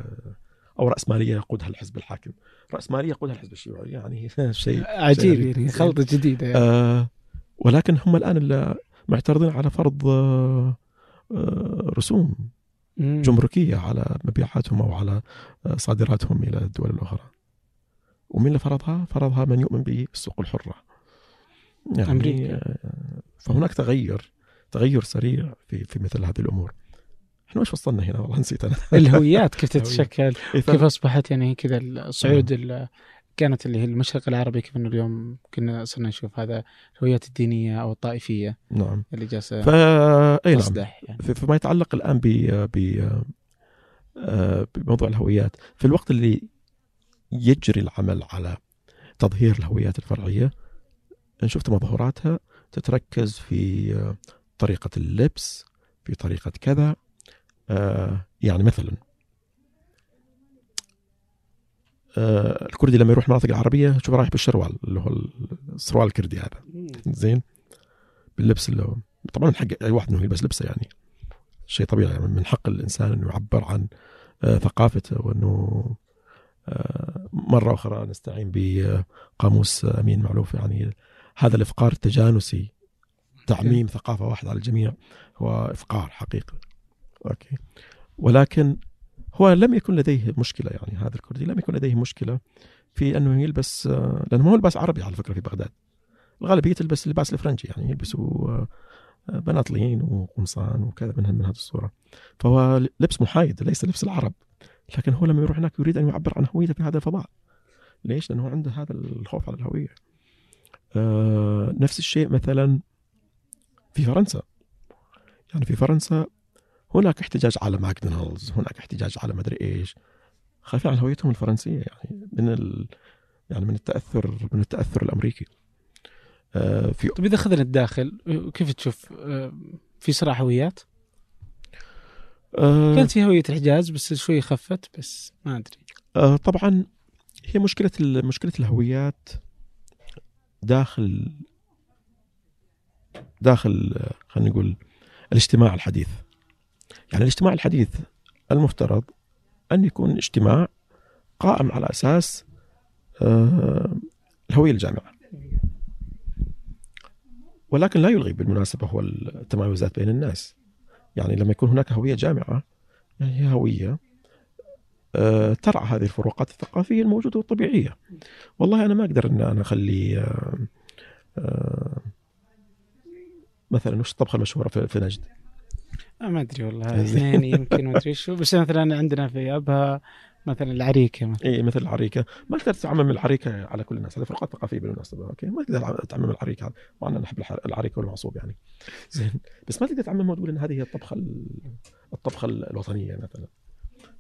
أو رأسمالية يقودها الحزب الحاكم، رأسمالية يقودها الحزب الشيوعي يعني شيء عجيب يعني. خلطة جديدة يعني. آه ولكن هم الآن معترضين على فرض آه آه رسوم. جمركية على مبيعاتهم أو على آه، صادراتهم إلى الدول الأخرى. ومين اللي فرضها؟ فرضها من يؤمن بالسوق الحرة. يعني أمريكا. آه، فهناك تغير تغير سريع في في مثل هذه الأمور. إحنا وش وصلنا هنا والله نسيت أنا. الهويات كيف. تتشكل كيف أصبحت يعني كذا الصعود ال- كانت اللي هي المشرق العربي كيف إنه اليوم كنا صرنا نشوف هذا الهويات الدينية أو الطائفية نعم. اللي جالسة فا أي نعم. يعني. في- فيما يتعلق الآن ب ب آه، بموضوع الهويات في الوقت اللي يجري العمل على تظهير الهويات الفرعية نشوف تظاهراتها تتركز في آه، طريقة اللبس في طريقة كذا آه، يعني مثلا آه، الكردي لما يروح المناطق العربية شوف رايح بالشروال اللي هو السروال الكردي هذا. زين؟ باللبس اللي هو طبعا من حق أي واحد انه يلبس لبسه يعني. شيء طبيعي يعني من حق الإنسان إنه يعبر عن آه، ثقافته وإنه آه، مرة أخرى نستعين بقاموس آه، أمين معلوف يعني. هذا الإفقار التجانسي تعميم ثقافة واحدة على الجميع هو افقار حقيقي. أوكي. ولكن هو لم يكن لديه مشكلة يعني هذا الكردي لم يكن لديه مشكلة في أنه يلبس لأنه ما هو لباس عربي على فكرة في بغداد. الغالبية تلبس اللباس الفرنجي يعني يلبسوا آه، بناطلين وقمصان وكذا من من هذه الصورة. فهو لبس محايد ليس لبس العرب. لكن هو لما يروح هناك يريد أن يعبر عن هويته في هذا الفضاء. ليش؟ لأنه عنده هذا الخوف على الهوية. آه نفس الشيء مثلا في فرنسا. يعني في فرنسا هناك احتجاج على ماكدونالدز هناك احتجاج على مدري إيش. خايفين عن هويتهم الفرنسية يعني من ال يعني من التأثر من التأثر الأمريكي. آه في طيب إذا اخذنا الداخل كيف تشوف آه، في صراع هويات؟ آه كانت في هوية الحجاز بس شوي خفت بس ما أدري. آه طبعا هي مشكلة مشكلة الهويات داخل داخل آه، خلينا نقول الاجتماع الحديث. يعني الاجتماع الحديث المفترض أن يكون اجتماع قائم على أساس آه، الهويه الجامعة. ولكن لا يلغي بالمناسبة هو التمايزات بين الناس. يعني لما يكون هناك هوية جامعة يعني هي هوية آه، ترعى هذه الفروقات الثقافية الموجودة والطبيعية. والله أنا ما أقدر إن أنا أخلي آه، آه، مثلا وش الطبخة المشهورة في نجد؟ آه، ما أدري والله اثنين يمكن ما أدري شو. بس مثلا عندنا في أبها مثلا العريكة مثلا. اي مثل العريكة. ما تقدر تعمم العريكة على كل الناس. هذه فروقات ثقافية بالمناسبة أوكي؟ ما تقدر تعمم العريكة على- مع ان أنا أحب الح- العريكة والمعصوب يعني. زين. بس ما تقدر تعممها وتقول إن هذه هي الطبخة ال- الطبخة الوطنية مثلا.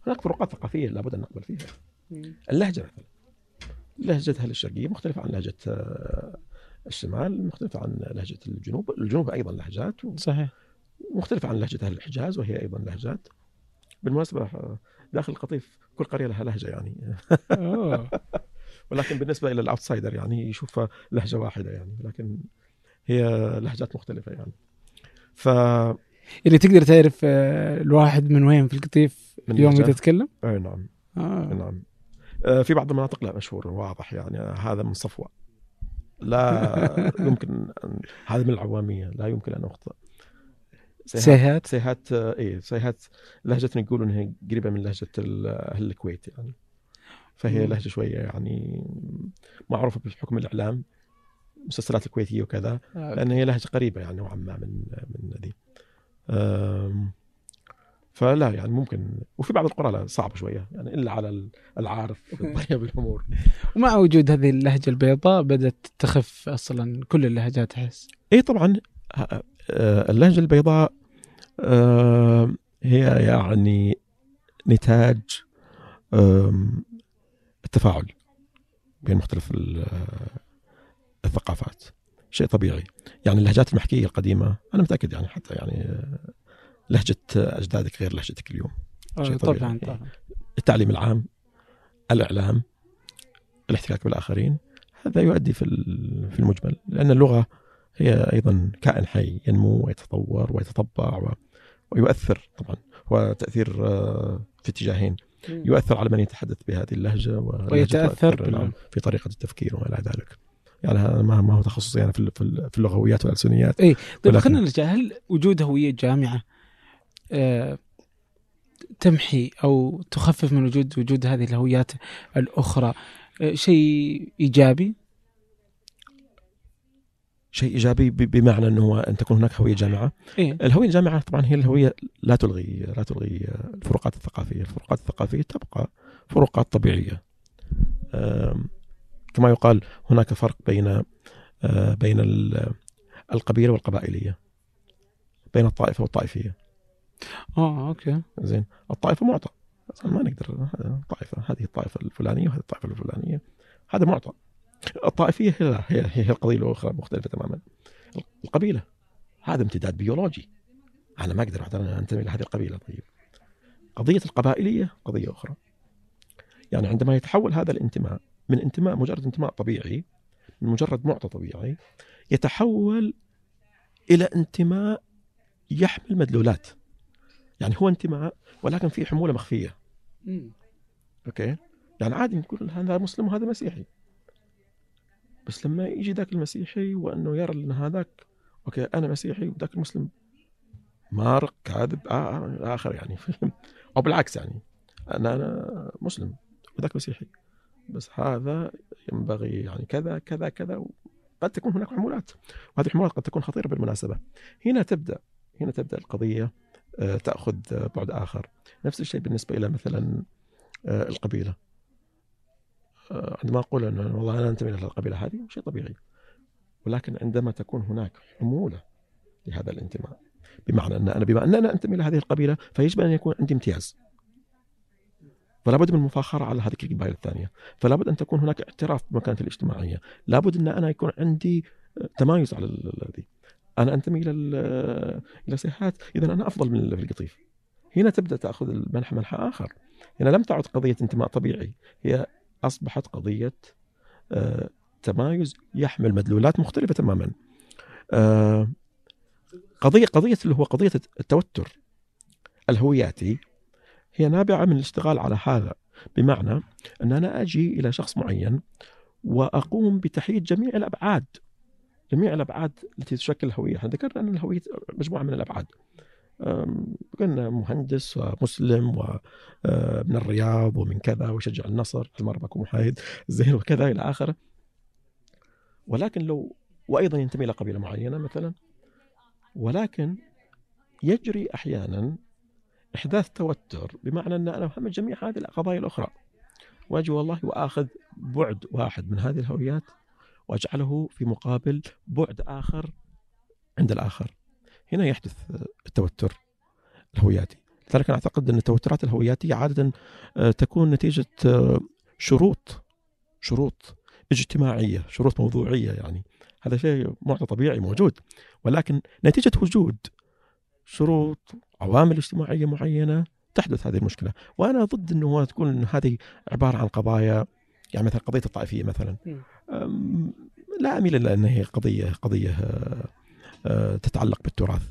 هناك فروقات ثقافية لابد أن نقبل فيها. اللهجة مثلا. لهجة أهل الشرقية مختلفة عن لهجة آه، الشمال مختلفة عن لهجة الجنوب. الجنوب أيضا لهجات صحيح. مختلفة عن لهجة أهل الحجاز وهي أيضا لهجات. بالمناسبة آه، داخل القطيف كل قرية لها لهجة يعني. أوه. ولكن بالنسبة إلى الأوتسايدر يعني يشوفها لهجة واحدة يعني لكن هي لهجات مختلفة يعني. ف اللي تقدر تعرف آه، الواحد من وين في القطيف من اليوم تتكلم أي نعم. آه. نعم. آه، في بعض المناطق لا مشهور واضح يعني. هذا من صفوة. لا يمكن أن هذا من العوامية لا يمكن أن أخطئ سيهات سيهات آه، إيه سيهات لهجتنا يقولوا إنها قريبة من لهجة أهل الكويت يعني. فهي مم. لهجة شوية يعني معروفة بحكم الإعلام المسلسلات الكويتية وكذا آه. لأن هي لهجة قريبة يعني نوعا ما من من ذي فلا يعني ممكن. وفي بعض القرى لا صعبة شوية يعني إلا على ال- العارف بالطريقة بالامور ومع وجود هذه اللهجة البيضاء بدأت تخف أصلا كل اللهجات أحس. اي طبعا ه- آه، اللهجة البيضاء آه، هي يعني نتاج التفاعل بين مختلف ال- الثقافات. شيء طبيعي. يعني اللهجات المحكية القديمة أنا متأكد يعني حتى يعني آه، لهجة أجدادك غير لهجتك اليوم. شيء آه، طبيعي. طبعا طبعا. التعليم العام الإعلام الاحتكاك بالآخرين هذا يؤدي في في المجمل لأن اللغة هي أيضا كائن حي ينمو ويتطور ويتطبع و- ويؤثر طبعا. هو تأثير آه، في اتجاهين. يؤثر على من يتحدث بهذه اللهجة نعم في طريقة التفكير وما إلى ذلك. يعني ما ما هو تخصصي أنا في ال- في ال- في اللغويات والألسنيات. طيب ولكن- خلينا نرجع. هل وجود هوية جامعة آه، تمحي أو تخفف من وجود وجود هذه الهويات الأخرى آه، شيء إيجابي؟ شيء إيجابي بمعنى إنه هو أن تكون هناك هوية جامعة إيه الهوية الجامعة طبعا هي الهوية لا تلغي لا تلغي الفروقات الثقافية، الفروقات الثقافية تبقى فروقات طبيعية. كما يقال هناك فرق بين أه، بين ال- القبيلة والقبائلية. بين الطائفة والطائفية، آه أوكي زين، الطائفة معطى ما نقدر طائفة هذه الطائفة الفلانية وهذه الطائفة الفلانية هذا معطى. الطائفية هي لا هي هي القضية الاخرى مختلفة تماما. القبيلة هذا امتداد بيولوجي. أنا ما أقدر مثلا أنتمي لهذه القبيلة طيب. قضية القبائلية قضية أخرى. يعني عندما يتحول هذا الانتماء من انتماء مجرد انتماء طبيعي من مجرد معطى طبيعي يتحول إلى انتماء يحمل مدلولات. يعني هو انتماء ولكن فيه حمولة مخفية. okay؟ يعني عادي نقول هذا مسلم وهذا مسيحي. بس لما يجي ذاك المسيحي وأنه يرى إن هذاك أوكي أنا مسيحي وذاك المسلم مارق كاذب آه آخر يعني أو بالعكس يعني أنا أنا مسلم وذاك مسيحي. بس هذا ينبغي يعني كذا كذا كذا قد تكون هناك حمولات وهذه الحمولات قد تكون خطيرة بالمناسبة. هنا تبدأ هنا تبدأ القضية آه، تأخذ آه، بعد آخر. نفس الشيء بالنسبة إلى مثلا آه، القبيلة. آه، عندما أقول انه والله أنا أنتمي إلى القبيلة هذه شيء طبيعي ولكن عندما تكون هناك حمولة لهذا الانتماء بمعنى أن أنا بما ان أنا انتمي إلى هذه القبيلة فيجب أن يكون عندي امتياز. فلا بد من المفاخره على هذه القبائل الثانية. فلا بد أن تكون هناك اعتراف بمكانتي الاجتماعية. لابد أن أنا يكون عندي تمايز على ال- الذي. أنا أنتمي إلى ال- إلى سيحات اذا أنا أفضل من القطيف. هنا تبدأ تأخذ المنحى منحى آخر. هنا لم تعد قضية انتماء طبيعي. هي أصبحت قضية آه، تمايز يحمل مدلولات مختلفة تماما آه، قضية قضية اللي هو قضية التوتر الهوياتي هي نابعة من الاشتغال على هذا بمعنى أن أنا أجي إلى شخص معين وأقوم بتحييد جميع الأبعاد جميع الأبعاد التي تشكل الهوية، إحنا ذكرنا أن الهوية مجموعة من الأبعاد. قلنا مهندس ومسلم ومن الرياض ومن كذا ويشجع النصر هالمره بكون محايد زين وكذا إلى آخره. ولكن لو وأيضا ينتمي إلى قبيلة معينة مثلا ولكن يجري أحيانا إحداث توتر بمعنى أن أنا اهم جميع هذه القضايا الأخرى وأجي والله وأخذ بعد واحد من هذه الهويات وأجعله في مقابل بعد آخر عند الآخر هنا يحدث التوتر الهوياتي. لذلك أنا أعتقد أن التوترات الهوياتية عادة آه، تكون نتيجة آه، شروط شروط اجتماعية شروط موضوعية يعني. هذا شيء معطى طبيعي موجود. ولكن نتيجة وجود شروط عوامل اجتماعية معينة تحدث هذه المشكلة. وأنا ضد إنه تكون هذه عبارة عن قضايا يعني مثلا قضية الطائفية مثلا. لا أميل إلى إن هي قضية قضية آه، تتعلق بالتراث.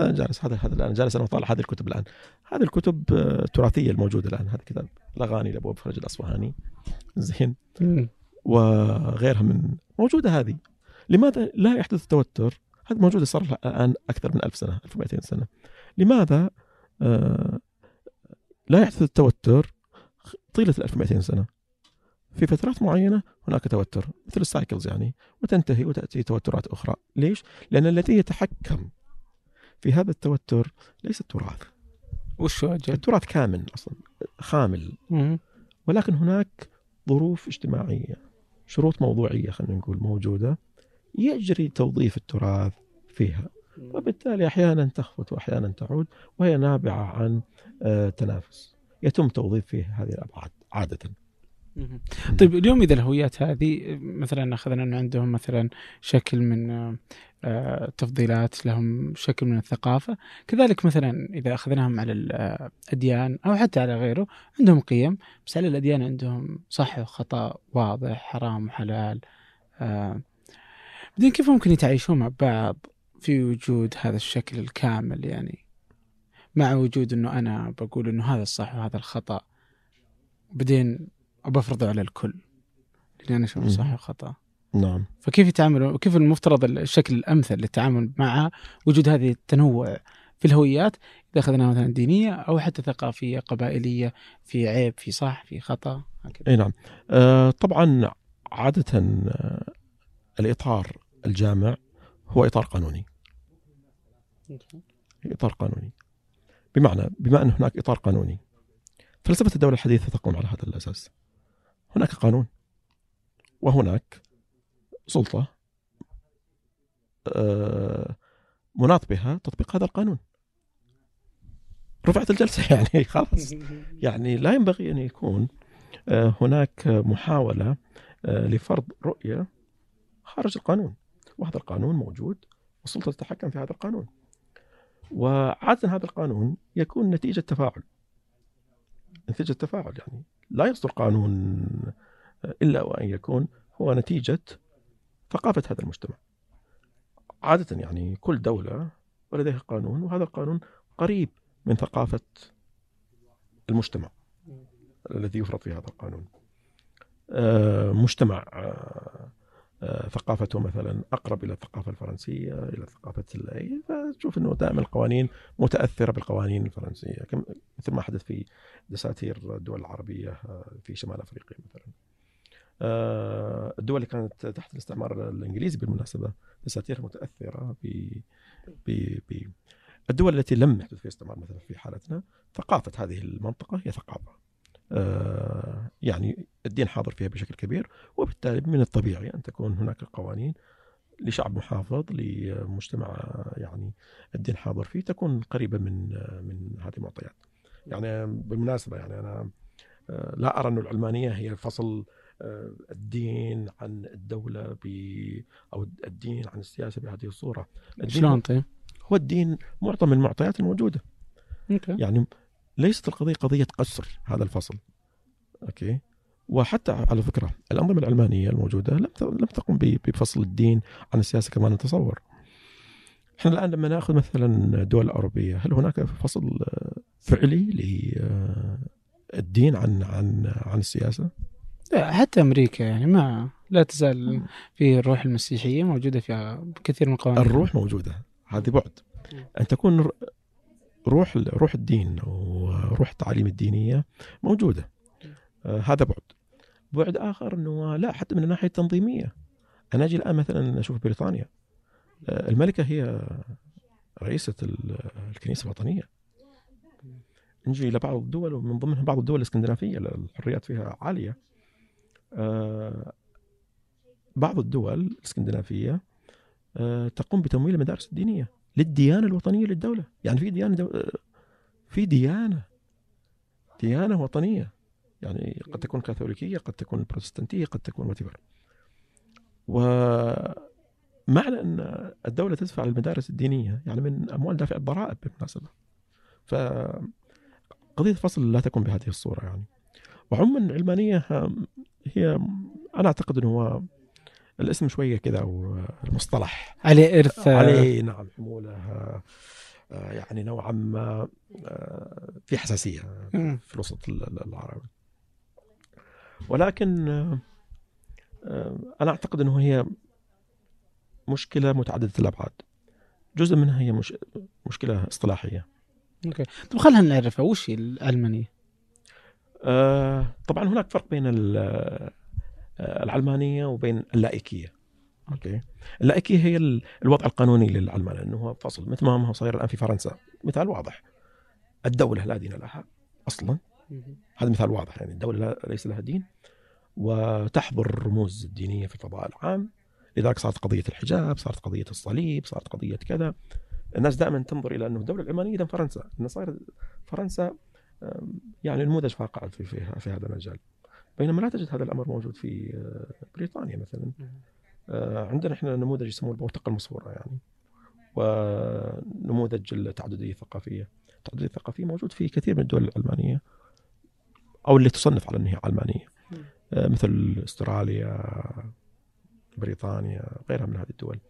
أنا جالس هذا هذا الآن جالس أنا أطالع هذه الكتب الآن. هذه الكتب التراثيه آه، الموجودة الآن. هذا كتاب الأغاني لأبو فرج الأصفهاني. زين. وغيرها من موجودة هذه. لماذا لا يحدث توتر؟ هذه موجودة صار الآن أكثر من ألف سنة 1200 سنة. لماذا آه، لا يحدث التوتر طيلة ال 1200 سنة؟ في فترات معينة هناك توتر مثل ال cycles يعني وتنتهي وتأتي توترات أخرى. ليش؟ لأن الذي يتحكم في هذا التوتر ليس التراث. وش التراث كامل أصلا خامل. ولكن هناك ظروف اجتماعية شروط موضوعية خلينا نقول موجودة يجري توظيف التراث فيها. وبالتالي أحيانا تخفت واحيانا تعود وهي نابعة عن آه، تنافس. يتم توظيف فيه هذه الأبعاد عادة. طيب اليوم إذا الهويات هذه مثلا أخذنا إنه عندهم مثلا شكل من آه، تفضيلات لهم شكل من الثقافة. كذلك مثلا إذا أخذناهم على الاديان أو حتى على غيره عندهم قيم. بس على الأديان عندهم صح وخطأ واضح حرام وحلال آه، بعدين كيف ممكن يتعايشون مع بعض في وجود هذا الشكل الكامل؟ يعني مع وجود إنه أنا بقول إنه هذا الصح وهذا الخطأ. بعدين وبفرضه على الكل. لأني أنا اشوفه صح وخطأ. نعم. فكيف يتعاملوا كيف المفترض الشكل الأمثل للتعامل مع وجود هذه التنوع في الهويات؟ إذا أخذناها مثلا دينية أو حتى ثقافية قبائلية في عيب في صح في خطأ أي نعم. آه طبعا عادة آه الإطار الجامع هو إطار قانوني. إطار قانوني. بمعنى بما أن هناك إطار قانوني فلسفة الدولة الحديثة تقوم على هذا الأساس. هناك قانون. وهناك سلطة آه، مناط بها تطبيق هذا القانون. رفعت الجلسة يعني خلاص. يعني لا ينبغي أن يكون آه، هناك محاولة آه، لفرض رؤية خارج القانون. وهذا القانون موجود والسلطة تتحكم في هذا القانون. وعادة هذا القانون يكون نتيجة تفاعل. نتيجة تفاعل يعني. لا يصدر قانون إلا وأن يكون هو نتيجة ثقافة هذا المجتمع. عادة يعني كل دولة ولديها قانون وهذا القانون قريب من ثقافة المجتمع الذي يفرض في هذا القانون. آه، مجتمع آه، ثقافته مثلا أقرب إلى الثقافة الفرنسية إلى ثقافة فتشوف إنه دائما القوانين متأثرة بالقوانين الفرنسية مثل ما حدث في دساتير الدول العربية في شمال أفريقيا مثلا. آه، الدول اللي كانت تحت الاستعمار الإنجليزي بالمناسبة دساتيرها متأثرة ب ب الدول التي لم يحدث فيها استعمار مثلا في حالتنا ثقافة هذه المنطقة هي ثقافة. آه، يعني الدين حاضر فيها بشكل كبير وبالتالي من الطبيعي أن تكون هناك قوانين لشعب محافظ لمجتمع يعني الدين حاضر فيه تكون قريبة من من هذه المعطيات. يعني بالمناسبة يعني أنا آه، لا أرى أن العلمانية هي فصل آه، الدين عن الدولة ب أو الدين عن السياسة بهذه الصورة شلون طيب؟ هو الدين معطى من المعطيات الموجودة. يعني ليست القضية قضية قصر هذا الفصل. أوكي؟ وحتى على فكرة الأنظمة العلمانية الموجودة لم لم تقم بفصل الدين عن السياسة كما نتصور. إحنا الآن لما نأخذ مثلا الدول الأوروبية هل هناك فصل فعلي للدين عن عن عن السياسة؟ حتى أمريكا يعني ما لا تزال في الروح المسيحية موجودة فيها كثير من القوانين الروح موجودة هذه بعد. أن تكون روح روح الدين وروح التعاليم الدينية موجودة. آه هذا بعد. بعد آخر إنه لا حتى من الناحية التنظيمية. أنا أجي الآن مثلا أشوف بريطانيا. آه الملكة هي رئيسة الكنيسة الوطنية. نجي إلى بعض الدول ومن ضمنها بعض الدول الإسكندنافية الحريات فيها عالية. آه، بعض الدول الإسكندنافية تقوم بتمويل المدارس الدينية. للديانة الوطنية للدولة، يعني في ديانة دو... في ديانة ديانة وطنية. يعني قد تكون كاثوليكية قد تكون بروتستانتية قد تكون وتبر ومعنى أن الدولة تدفع للمدارس الدينية يعني من أموال دافع الضرائب بالمناسبة. ف قضية الفصل لا تكون بهذه الصورة يعني. وعموما العلمانية هي أنا أعتقد إنه هو الاسم شوية كذا أو المصطلح. عليه إرث. عليه نعم حمولة آه، يعني نوعا ما آه، في حساسية في الوسط العربي. ولكن آه، أنا أعتقد إنه هي مشكلة متعددة الأبعاد. جزء منها هي مش مشكلة اصطلاحية. أوكي. طب خلينا نعرفها وش هي العلمانيه؟ آه طبعا هناك فرق بين العلمانية وبين اللائكية. أوكي؟ اللائكية هي الوضع القانوني للعلمانه إنه هو فصل مثل ما هو صاير الآن في فرنسا. مثال واضح. الدولة لا دين لها أصلا. هذا مثال واضح يعني الدولة ليس لها دين. وتحضر الرموز الدينية في الفضاء العام. لذلك صارت قضية الحجاب صارت قضية الصليب صارت قضية كذا. الناس دائما تنظر إلى أنه الدولة العلمانية اذا فرنسا. إن صاير فرنسا يعني نموذج فاقع في, في, في هذا المجال. بينما لا تجد هذا الأمر موجود في آه، بريطانيا مثلا. آه، عندنا إحنا نموذج يسموه البوتقه المصفوره يعني ونموذج التعددية الثقافية. التعددية الثقافية موجود في كثير من الدول العلمانيه أو اللي تصنف على أنها علمانيه آه، مثل أستراليا بريطانيا غيرها من هذه الدول.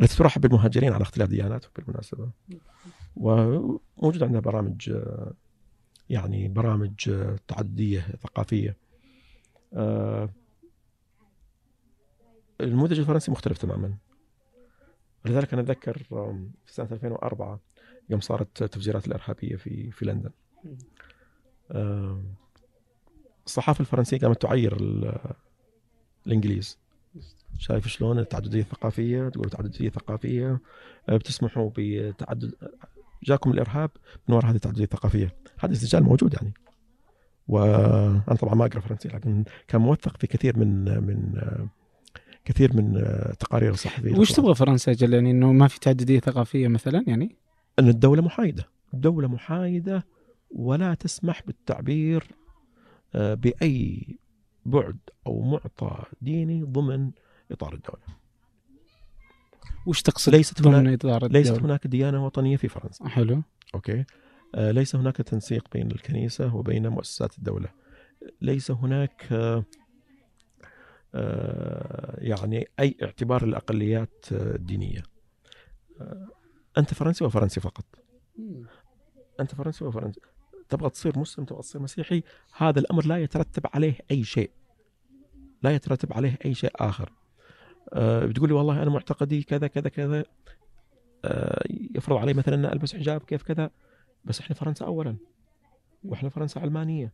التي ترحب بالمهاجرين على اختلاف دياناتهم بالمناسبه وموجود عندنا برامج يعني برامج تعددية ثقافية. النموذج الفرنسي مختلف تماما. لذلك أنا أتذكر في سنة 2004 يوم صارت التفجيرات الإرهابية في في لندن. الصحافة الفرنسية قامت تعير الإنجليز. شايف شلون؟ التعددية الثقافية تقول التعددية الثقافية آه، بتسمحوا بتعدد جاكم الإرهاب من وراء هذه التعددية الثقافية. هذا السجال موجود يعني. وأنا طبعا ما أقرأ فرنسي لكن كان موثق في كثير من من كثير من التقارير الصحفيه وش تبغى فرنسا جل يعني إنه ما في تعدديه ثقافية مثلا يعني؟ إن الدولة محايدة، الدولة محايدة ولا تسمح بالتعبير آه، بأي بعد أو معطى ديني ضمن إطار الدولة. وش تقصد ليست ضمن إطار الدولة؟ ليست هناك ديانة وطنية في فرنسا. حلو. أوكي. آه، ليس هناك تنسيق بين الكنيسة وبين مؤسسات الدولة. ليس هناك آه، آه، يعني أي اعتبار للأقليات الدينية. آه، أنت فرنسي وفرنسي فقط. أنت فرنسي وفرنسي. تبغى تصير مسلم تبغى تصير مسيحي هذا الأمر لا يترتب عليه أي شيء. لا يترتب عليه أي شيء آخر. أه بتقول لي والله أنا معتقدي كذا كذا كذا. يفرض علي مثلا أن ألبس حجاب كيف كذا. بس إحنا فرنسا اولا. وإحنا فرنسا علمانيه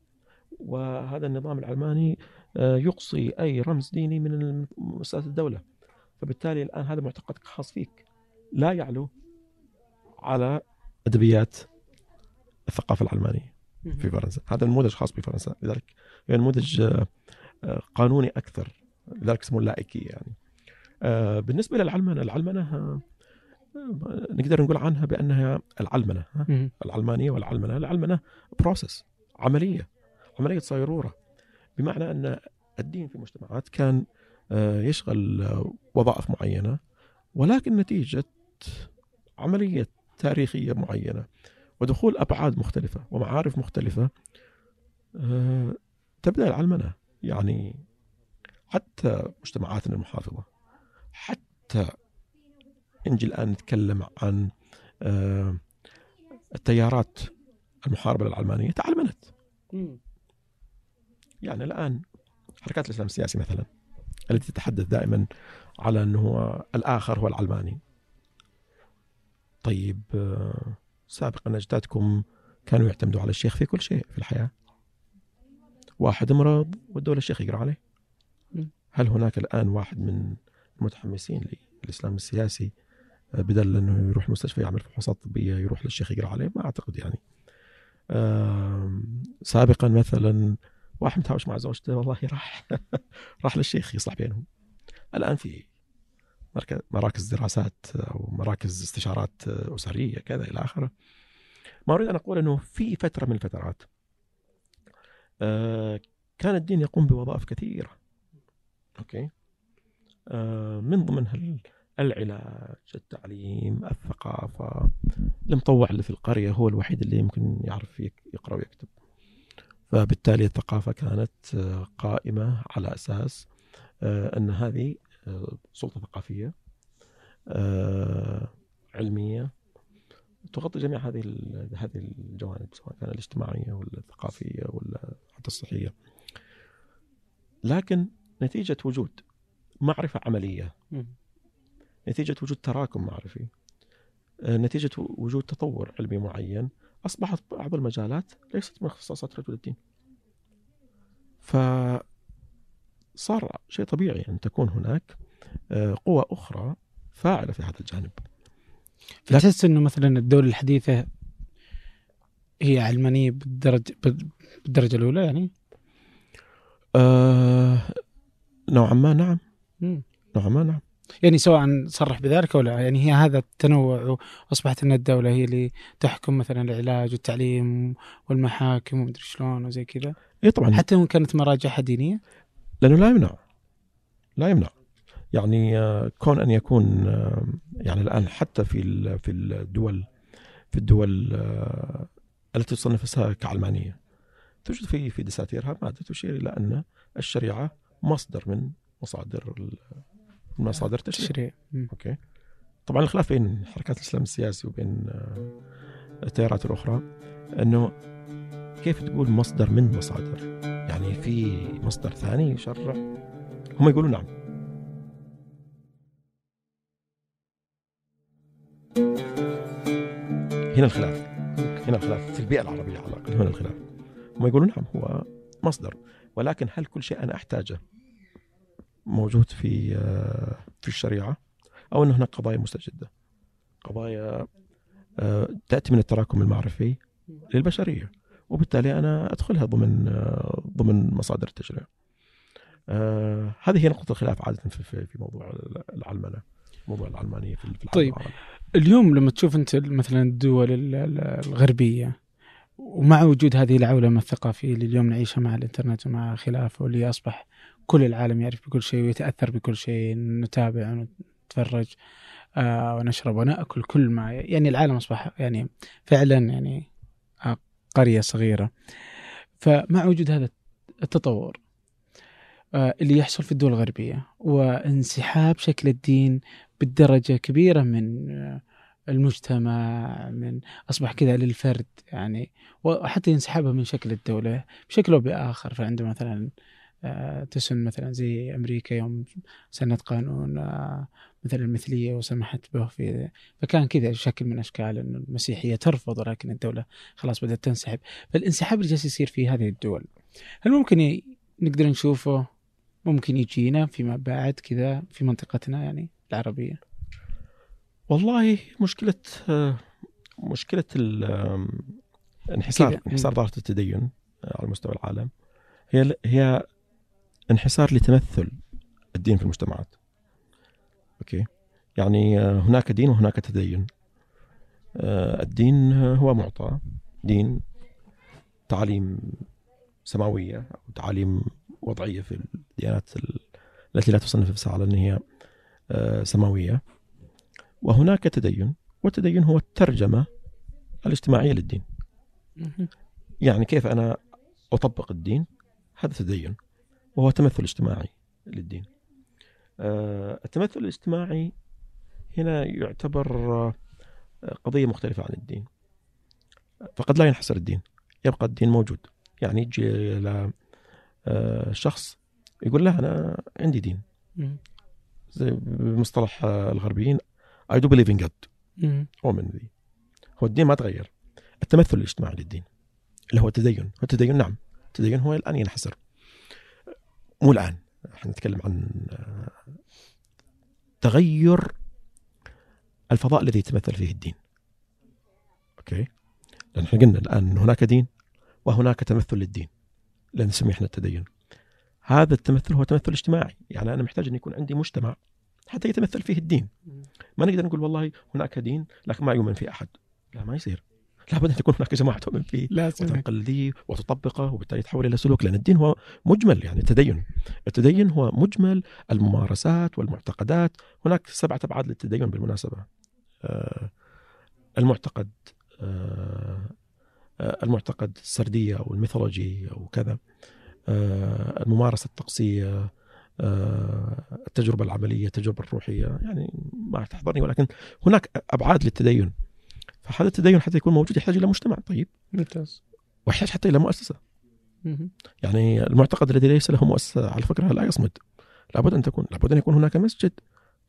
وهذا النظام العلماني آه، يقصي أي رمز ديني من مؤسسات الدولة. فبالتالي الآن هذا معتقدك خاص فيك. لا يعلو على أدبيات الثقافة العلمانية في فرنسا. هذا النموذج خاص بفرنسا. لذلك يعني نموذج آه، آه، قانوني أكثر. لذلك اسمه اللائكية يعني. بالنسبة للعلمنة العلمنة نقدر نقول عنها بأنها العلمنة العلمانية والعلمنة. العلمنة بروسس عملية عملية صيرورة. بمعنى أن الدين في المجتمعات كان آه، يشغل وظائف معينة ولكن نتيجة عملية تاريخية معينة ودخول أبعاد مختلفة ومعارف مختلفة آه، تبدأ العلمنة. يعني حتى مجتمعاتنا المحافظة حتى نجي الآن نتكلم عن آه، التيارات المحاربة للعلمانية تعلمنت. يعني الآن حركات الإسلام السياسي مثلا التي تتحدث دائما على أنه الآخر هو العلماني. طيب آه، سابقا أجدادكم كانوا يعتمدوا على الشيخ في كل شيء في الحياة. واحد مرض ودوا الشيخ يقرأ عليه. هل هناك الآن واحد من المتحمسين للإسلام السياسي بدل أنه يروح المستشفى يعمل فحوصات طبية يروح للشيخ يقرأ عليه ما أعتقد يعني. سابقا مثلا واحد متهاوش مع زوجته والله راح راح للشيخ يصلح بينهم. الآن في مراكز دراسات أو مراكز استشارات أسرية كذا إلى آخره. ما أريد أن أقول إنه في فترة من الفترات آه، كان الدين يقوم بوظائف كثيرة. أوكي؟ آه، من ضمنها العلاج التعليم الثقافة. المطوع اللي في القرية هو الوحيد اللي يمكن يعرف يقرأ ويكتب. فبالتالي الثقافة كانت آه، قائمة على أساس آه، أن هذه آه، سلطة ثقافية علمية. تغطي جميع هذه هذه الجوانب سواء كان الاجتماعية ولا الثقافية ولا حتى الصحية. لكن نتيجة وجود معرفة عملية. نتيجة وجود تراكم معرفي. آه، نتيجة وجود تطور علمي معين. أصبحت بعض المجالات ليست من اختصاصات رجل الدين. فصار شيء طبيعي أن تكون هناك آه، قوى أخرى فاعلة في هذا الجانب. فتحس إنه مثلا الدولة الحديثة هي علمانية بالدرجه بالدرجة الأولى يعني؟ آه، نوعا ما نعم. مم. نوعا ما نعم. يعني سواء صرح بذلك أو لا يعني هي هذا التنوع واصبحت إن الدولة هي اللي تحكم مثلا العلاج والتعليم والمحاكم ومدري شلون وزي كذا. اي طبعا. حتى وان كانت مراجعها دينية. لأنه لا يمنع. لا يمنع. يعني آه، كون أن يكون آه، يعني الآن حتى في في الدول في الدول آه، التي تصنف نفسها كعلمانية توجد في في دساتيرها مادة تشير إلى أن الشريعة مصدر من مصادر مصادر تشريع. أوكي. طبعا الخلاف بين حركات الإسلام السياسي وبين آه، التيارات الأخرى إنه كيف تقول مصدر من مصادر؟ يعني في مصدر ثاني يشرع؟ هم يقولون نعم. هنا الخلاف. هنا الخلاف. في البيئة العربية على الأقل هنا الخلاف. هم يقولون نعم هو مصدر. ولكن هل كل شيء أنا أحتاجه موجود في آه، في الشريعة أو أن هناك قضايا مستجدة. قضايا آه، تأتي من التراكم المعرفي للبشرية. وبالتالي أنا أدخلها ضمن آه، ضمن مصادر التشريع. هذه هي نقطة الخلاف عادة في في موضوع العلمنة موضوع العلمانية في العالم طيب. اليوم لما تشوف أنت مثلا الدول ال- ال- الغربية ومع وجود هذه العولمة الثقافية اللي اليوم نعيشها مع الإنترنت ومع خلافه واللي أصبح كل العالم يعرف بكل شيء ويتأثر بكل شيء نتابع ونتفرج آه ونشرب ونأكل كل ما يعني العالم أصبح يعني فعلا يعني قرية صغيرة. فمع وجود هذا التطور آه اللي يحصل في الدول الغربية وانسحاب شكل الدين بالدرجة كبيرة من آه، المجتمع من أصبح كذا للفرد يعني وحتى ينسحبها من شكل الدولة بشكل أو بآخر. فعنده مثلا تسن مثلا زي أمريكا يوم سنت قانون آه، مثلا المثلية وسمحت به في فكان كذا شكل من أشكال إنه المسيحية ترفض ولكن الدولة خلاص بدأت تنسحب. فالانسحاب اللي جالس يصير في هذه الدول هل ممكن نقدر نشوفه؟ ممكن يجينا فيما بعد كذا في منطقتنا يعني العربية؟ والله مشكلة آه، آم، انحسار. انحسار ظاهرة التدين آه، على مستوى العالم. هي هي انحسار لتمثل الدين في المجتمعات. أوكي؟ يعني آه، هناك دين وهناك تدين. آه، الدين هو معطى دين تعاليم سماوية أو تعاليم وضعية في الديانات ال- التي لا تصنف نفسها على أن هي آه، سماوية وهناك تدين والتدين هو الترجمة الاجتماعية للدين. يعني كيف أنا أطبق الدين هذا تدين وهو تمثل اجتماعي للدين. آه، التمثل الاجتماعي هنا يعتبر آه، قضية مختلفة عن الدين. فقد لا ينحصر الدين يبقى الدين موجود. يعني يجي إلى آه، شخص يقول له أنا عندي دين. زي بمصطلح الغربيين I do believe in God. أؤمن به هو الدين ما تغير. التمثل الاجتماعي للدين اللي هو التدين. هو التدين نعم. التدين هو الآن ينحصر. مو الآن. إحنا نتكلم عن تغير الفضاء الذي يتمثل فيه الدين. أوكي؟ لأن إحنا قلنا الآن هناك دين وهناك تمثل للدين. اللي نسميه إحنا التدين. هذا التمثل هو تمثل اجتماعي. يعني أنا محتاج أن يكون عندي مجتمع حتى يتمثل فيه الدين. ما نقدر نقول والله هناك دين لكن ما يؤمن فيه أحد. لا ما يصير. لابد أن تكون هناك جماعة تؤمن فيه لا صحيح. وتنقل وتطبقه وبالتالي يتحول إلى سلوك لأن الدين هو مجمل يعني التدين. التدين هو مجمل الممارسات والمعتقدات. هناك سبعة أبعاد للتدين بالمناسبة. آه، المعتقد آه، آه، المعتقد السردية أو الميثولوجي أو كذا. آه، الممارسة الطقسية التجربة العملية التجربة الروحية. يعني ما تحضرني ولكن هناك أبعاد للتدين. فهذا التدين حتى يكون موجود يحتاج إلى مجتمع. طيب. ممتاز. ويحتاج حتى إلى مؤسسة. مهم. يعني المعتقد الذي ليس له مؤسسة على فكرة لا يصمد. لابد أن تكون لابد أن يكون هناك مسجد.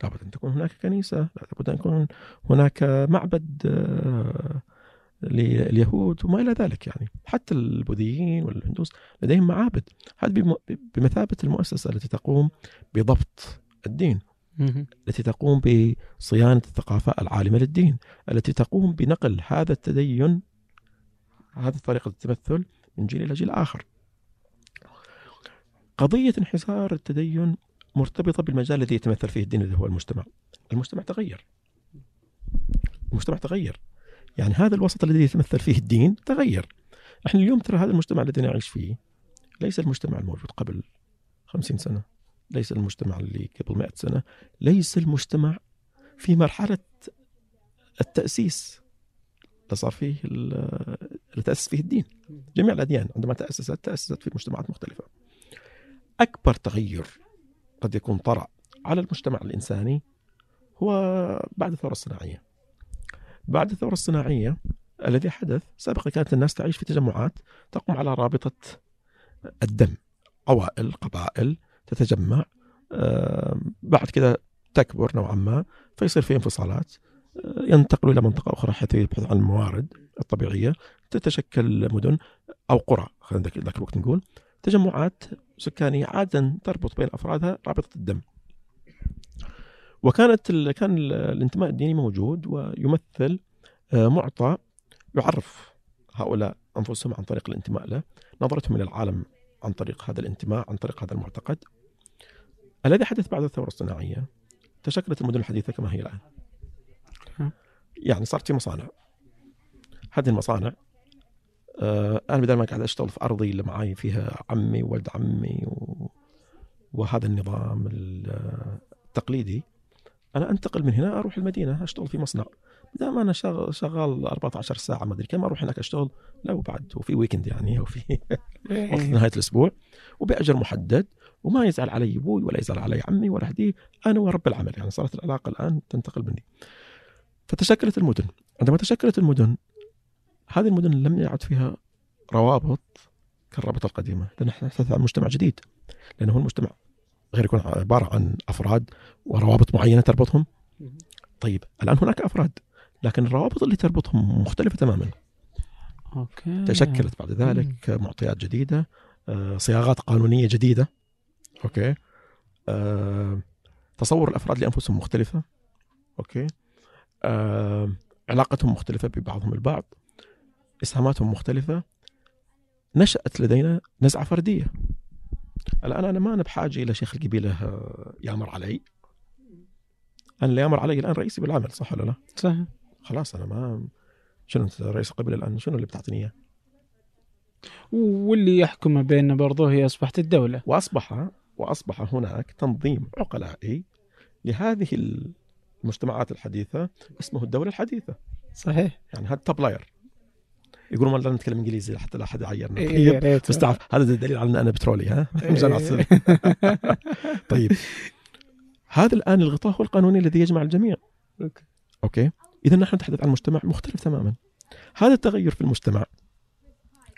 لابد أن تكون هناك كنيسة. لابد أن يكون هناك معبد آه، لليهود وما إلى ذلك يعني. حتى البوذيين والهندوس لديهم معابد. هذه بم- بمثابة المؤسسة التي تقوم بضبط الدين. التي تقوم بصيانة الثقافة العالمة للدين التي تقوم بنقل هذا التدين هذه طريقة التمثل من جيل إلى جيل آخر. قضية انحسار التدين مرتبطة بالمجال الذي يتمثل فيه الدين اللي هو المجتمع. المجتمع تغير. المجتمع تغير. يعني هذا الوسط الذي يتمثل فيه الدين تغير. إحنا اليوم ترى هذا المجتمع الذي نعيش فيه ليس المجتمع الموجود قبل خمسين سنة. ليس المجتمع اللي قبل مئة سنة ليس المجتمع في مرحلة التأسيس. صار فيه تأسس فيه الدين. جميع الأديان عندما تأسست تأسست في مجتمعات مختلفة. أكبر تغير قد يكون طرأ على المجتمع الإنساني هو بعد الثورة الصناعية. بعد الثورة الصناعية الذي حدث سابقا كانت الناس تعيش في تجمعات تقوم على رابطة الدم عوائل قبائل تتجمع بعد كذا تكبر نوعا ما فيصير في انفصالات آه، ينتقلوا إلى منطقة أخرى حتى يبحثوا عن الموارد الطبيعية تتشكل مدن أو قرى خلينا ذاك الوقت نقول. تجمعات سكانية عادة تربط بين أفرادها رابطة الدم. وكانت ال... كان ال- الانتماء الديني موجود ويمثل آه، معطى يعرف هؤلاء أنفسهم عن طريق الانتماء له، نظرتهم إلى العالم عن طريق هذا الانتماء، عن طريق هذا المعتقد. الذي حدث بعد الثورة الصناعية تشكلت المدن الحديثة كما هي الآن. يعني صارت في مصانع. هذه المصانع آه أنا بدل ما قاعد أشتغل في أرضي اللي معاي فيها عمي وولد عمي و... وهذا النظام ال- التقليدي أنا أنتقل من هنا أروح المدينة أشتغل في مصنع دام أنا شغال, شغال 14 ساعة ما أدري كم أروح هناك أشتغل لا وبعد وفي ويكند يعني وفي وقت نهاية الأسبوع وبأجر محدد وما يزعل علي أبوي ولا يزعل علي عمي ولا هدي أنا ورب العمل. يعني صارت العلاقة الآن تنتقل مني. فتشكلت المدن. عندما تشكلت المدن هذه المدن لم يعد فيها روابط كالرابطه القديمة لأن إحنا نحدث عن مجتمع جديد. لأنه هو المجتمع غير يكون عبارة عن أفراد وروابط معينة تربطهم. طيب الآن هناك أفراد لكن الروابط اللي تربطهم مختلفة تماما. okay. تشكلت بعد ذلك معطيات جديدة آه، صياغات قانونية جديدة. okay. آه، تصور الأفراد لأنفسهم مختلفة. okay. آه، علاقتهم مختلفة ببعضهم البعض. إسهاماتهم مختلفة. نشأت لدينا نزعة فردية. الآن أنا ما أنا بحاجة إلى شيخ القبيلة آه، يامر علي. أنا اللي يامر علي الآن رئيسي بالعمل صح ولا لا؟ صحيح. خلاص أنا ما شنو أنت رئيس القبيلة الآن؟ شنو اللي بتعطيني إياه؟ واللي يحكم بيننا برضه هي أصبحت الدولة. واصبح وأصبح هناك تنظيم عقلائي لهذه المجتمعات الحديثة اسمه الدولة الحديثة. صحيح. يعني هذا توب لاير يقولون ما لا نتكلم إنجليزي حتى لا أحد يعيرنا. إيه، طيب. بس تعرف هذا دليل على إن أنا بترولي ها؟ أعصب. طيب. هذا الآن الغطاء هو القانوني الذي يجمع الجميع. okay. okay. إذا نحن نتحدث عن مجتمع مختلف تماما. هذا التغير في المجتمع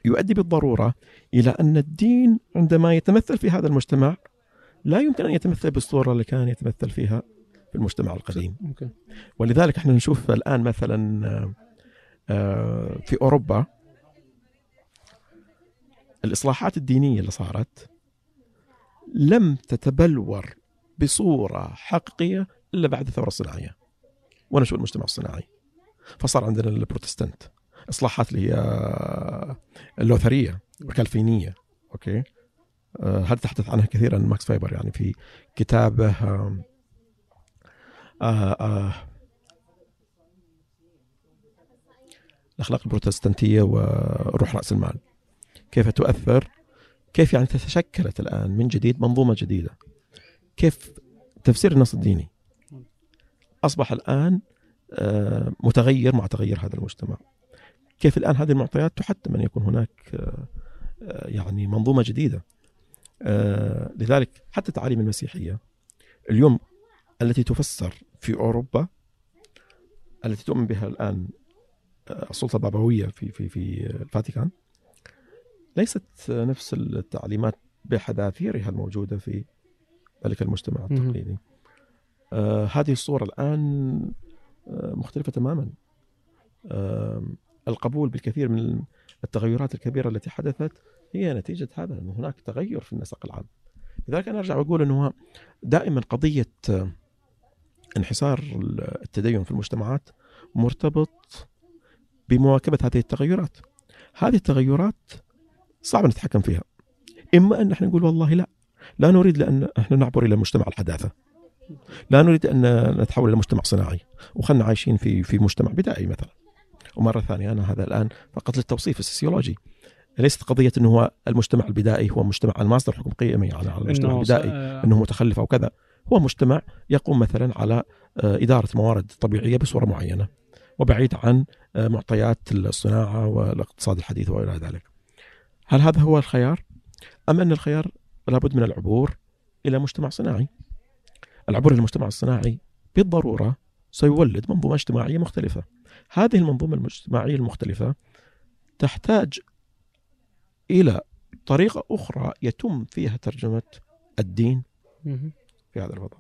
يؤدي بالضرورة إلى أن الدين عندما يتمثل في هذا المجتمع لا يمكن أن يتمثل بالصورة اللي كان يتمثل فيها في المجتمع القديم. ولذلك إحنا نشوف الآن مثلا آه، في أوروبا الإصلاحات الدينية اللي صارت لم تتبلور بصورة حقيقية إلا بعد الثورة الصناعية ونشوء المجتمع الصناعي. فصار عندنا البروتستانت إصلاحات اللي هي اللوثرية والكالفينية okay؟ آه، هذا تحدث عنها كثيرا ماكس فايبر يعني في كتابه آه، آه آه الأخلاق البروتستانتية وروح رأس المال. كيف تؤثر؟ كيف يعني تشكلت الآن من جديد منظومة جديدة؟ كيف تفسير النص الديني؟ أصبح الآن آه، متغير مع تغير هذا المجتمع. كيف الآن هذه المعطيات تحتم أن يكون هناك آه، آه، يعني منظومة جديدة لذلك حتى التعاليم المسيحية اليوم التي تفسر في أوروبا التي تؤمن بها الآن السلطة البابوية في في في الفاتيكان ليست نفس التعليمات بحذافيرها الموجودة في ذلك المجتمع التقليدي. آه هذه الصورة الآن آه مختلفة تماما. آه القبول بالكثير من التغيرات الكبيرة التي حدثت هي نتيجة هذا إنه هناك تغير في النسق العام. لذلك أنا أرجع وأقول إنه دائما قضية آه، انحسار التدين في المجتمعات مرتبط بمواكبة هذه التغيرات. هذه التغيرات صعب نتحكم فيها. إما أن إحنا نقول والله لا لا نريد لأن إحنا نعبر إلى مجتمع الحداثة. لا نريد أن نتحول إلى مجتمع صناعي وخلنا عايشين في في مجتمع بدائي مثلا. ومرة ثانية أنا هذا الآن فقط للتوصيف السوسيولوجي. ليست قضية إنه هو المجتمع البدائي هو مجتمع المصدر حكم قيمي على المجتمع البدائي إنه متخلف أو كذا هو مجتمع يقوم مثلا على آه، إدارة موارد طبيعية بصورة معينة وبعيد عن آه، معطيات الصناعة والاقتصاد الحديث وإلى ذلك. هل هذا هو الخيار؟ أم أن الخيار لابد من العبور إلى مجتمع صناعي؟ العبور إلى المجتمع الصناعي بالضرورة سيولد منظومة اجتماعية مختلفة. هذه المنظومة الاجتماعية المختلفة تحتاج إلى طريقة أخرى يتم فيها ترجمة الدين في هذا الوضع.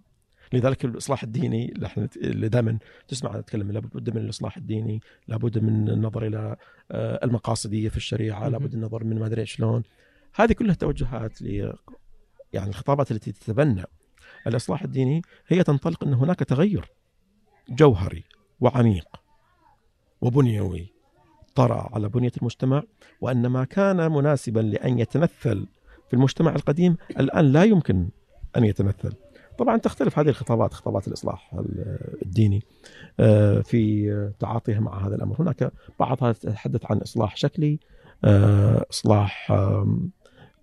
لذلك الإصلاح الديني اللي دائما تسمع نتكلم لابد من الإصلاح الديني، لابد من النظر إلى آه، المقاصدية في الشريعة، لابد من النظر من ما أدري شلون. هذه كلها توجهات ل يعني الخطابات التي تتبنى الإصلاح الديني هي تنطلق أن هناك تغير جوهري وعميق وبنيوي طرأ على بنية المجتمع وأن ما كان مناسبا لأن يتمثل في المجتمع القديم الآن لا يمكن أن يتمثل طبعا تختلف هذه الخطابات خطابات الإصلاح الديني آه، في تعاطيها مع هذا الأمر، هناك بعضها تتحدث عن إصلاح شكلي آه، إصلاح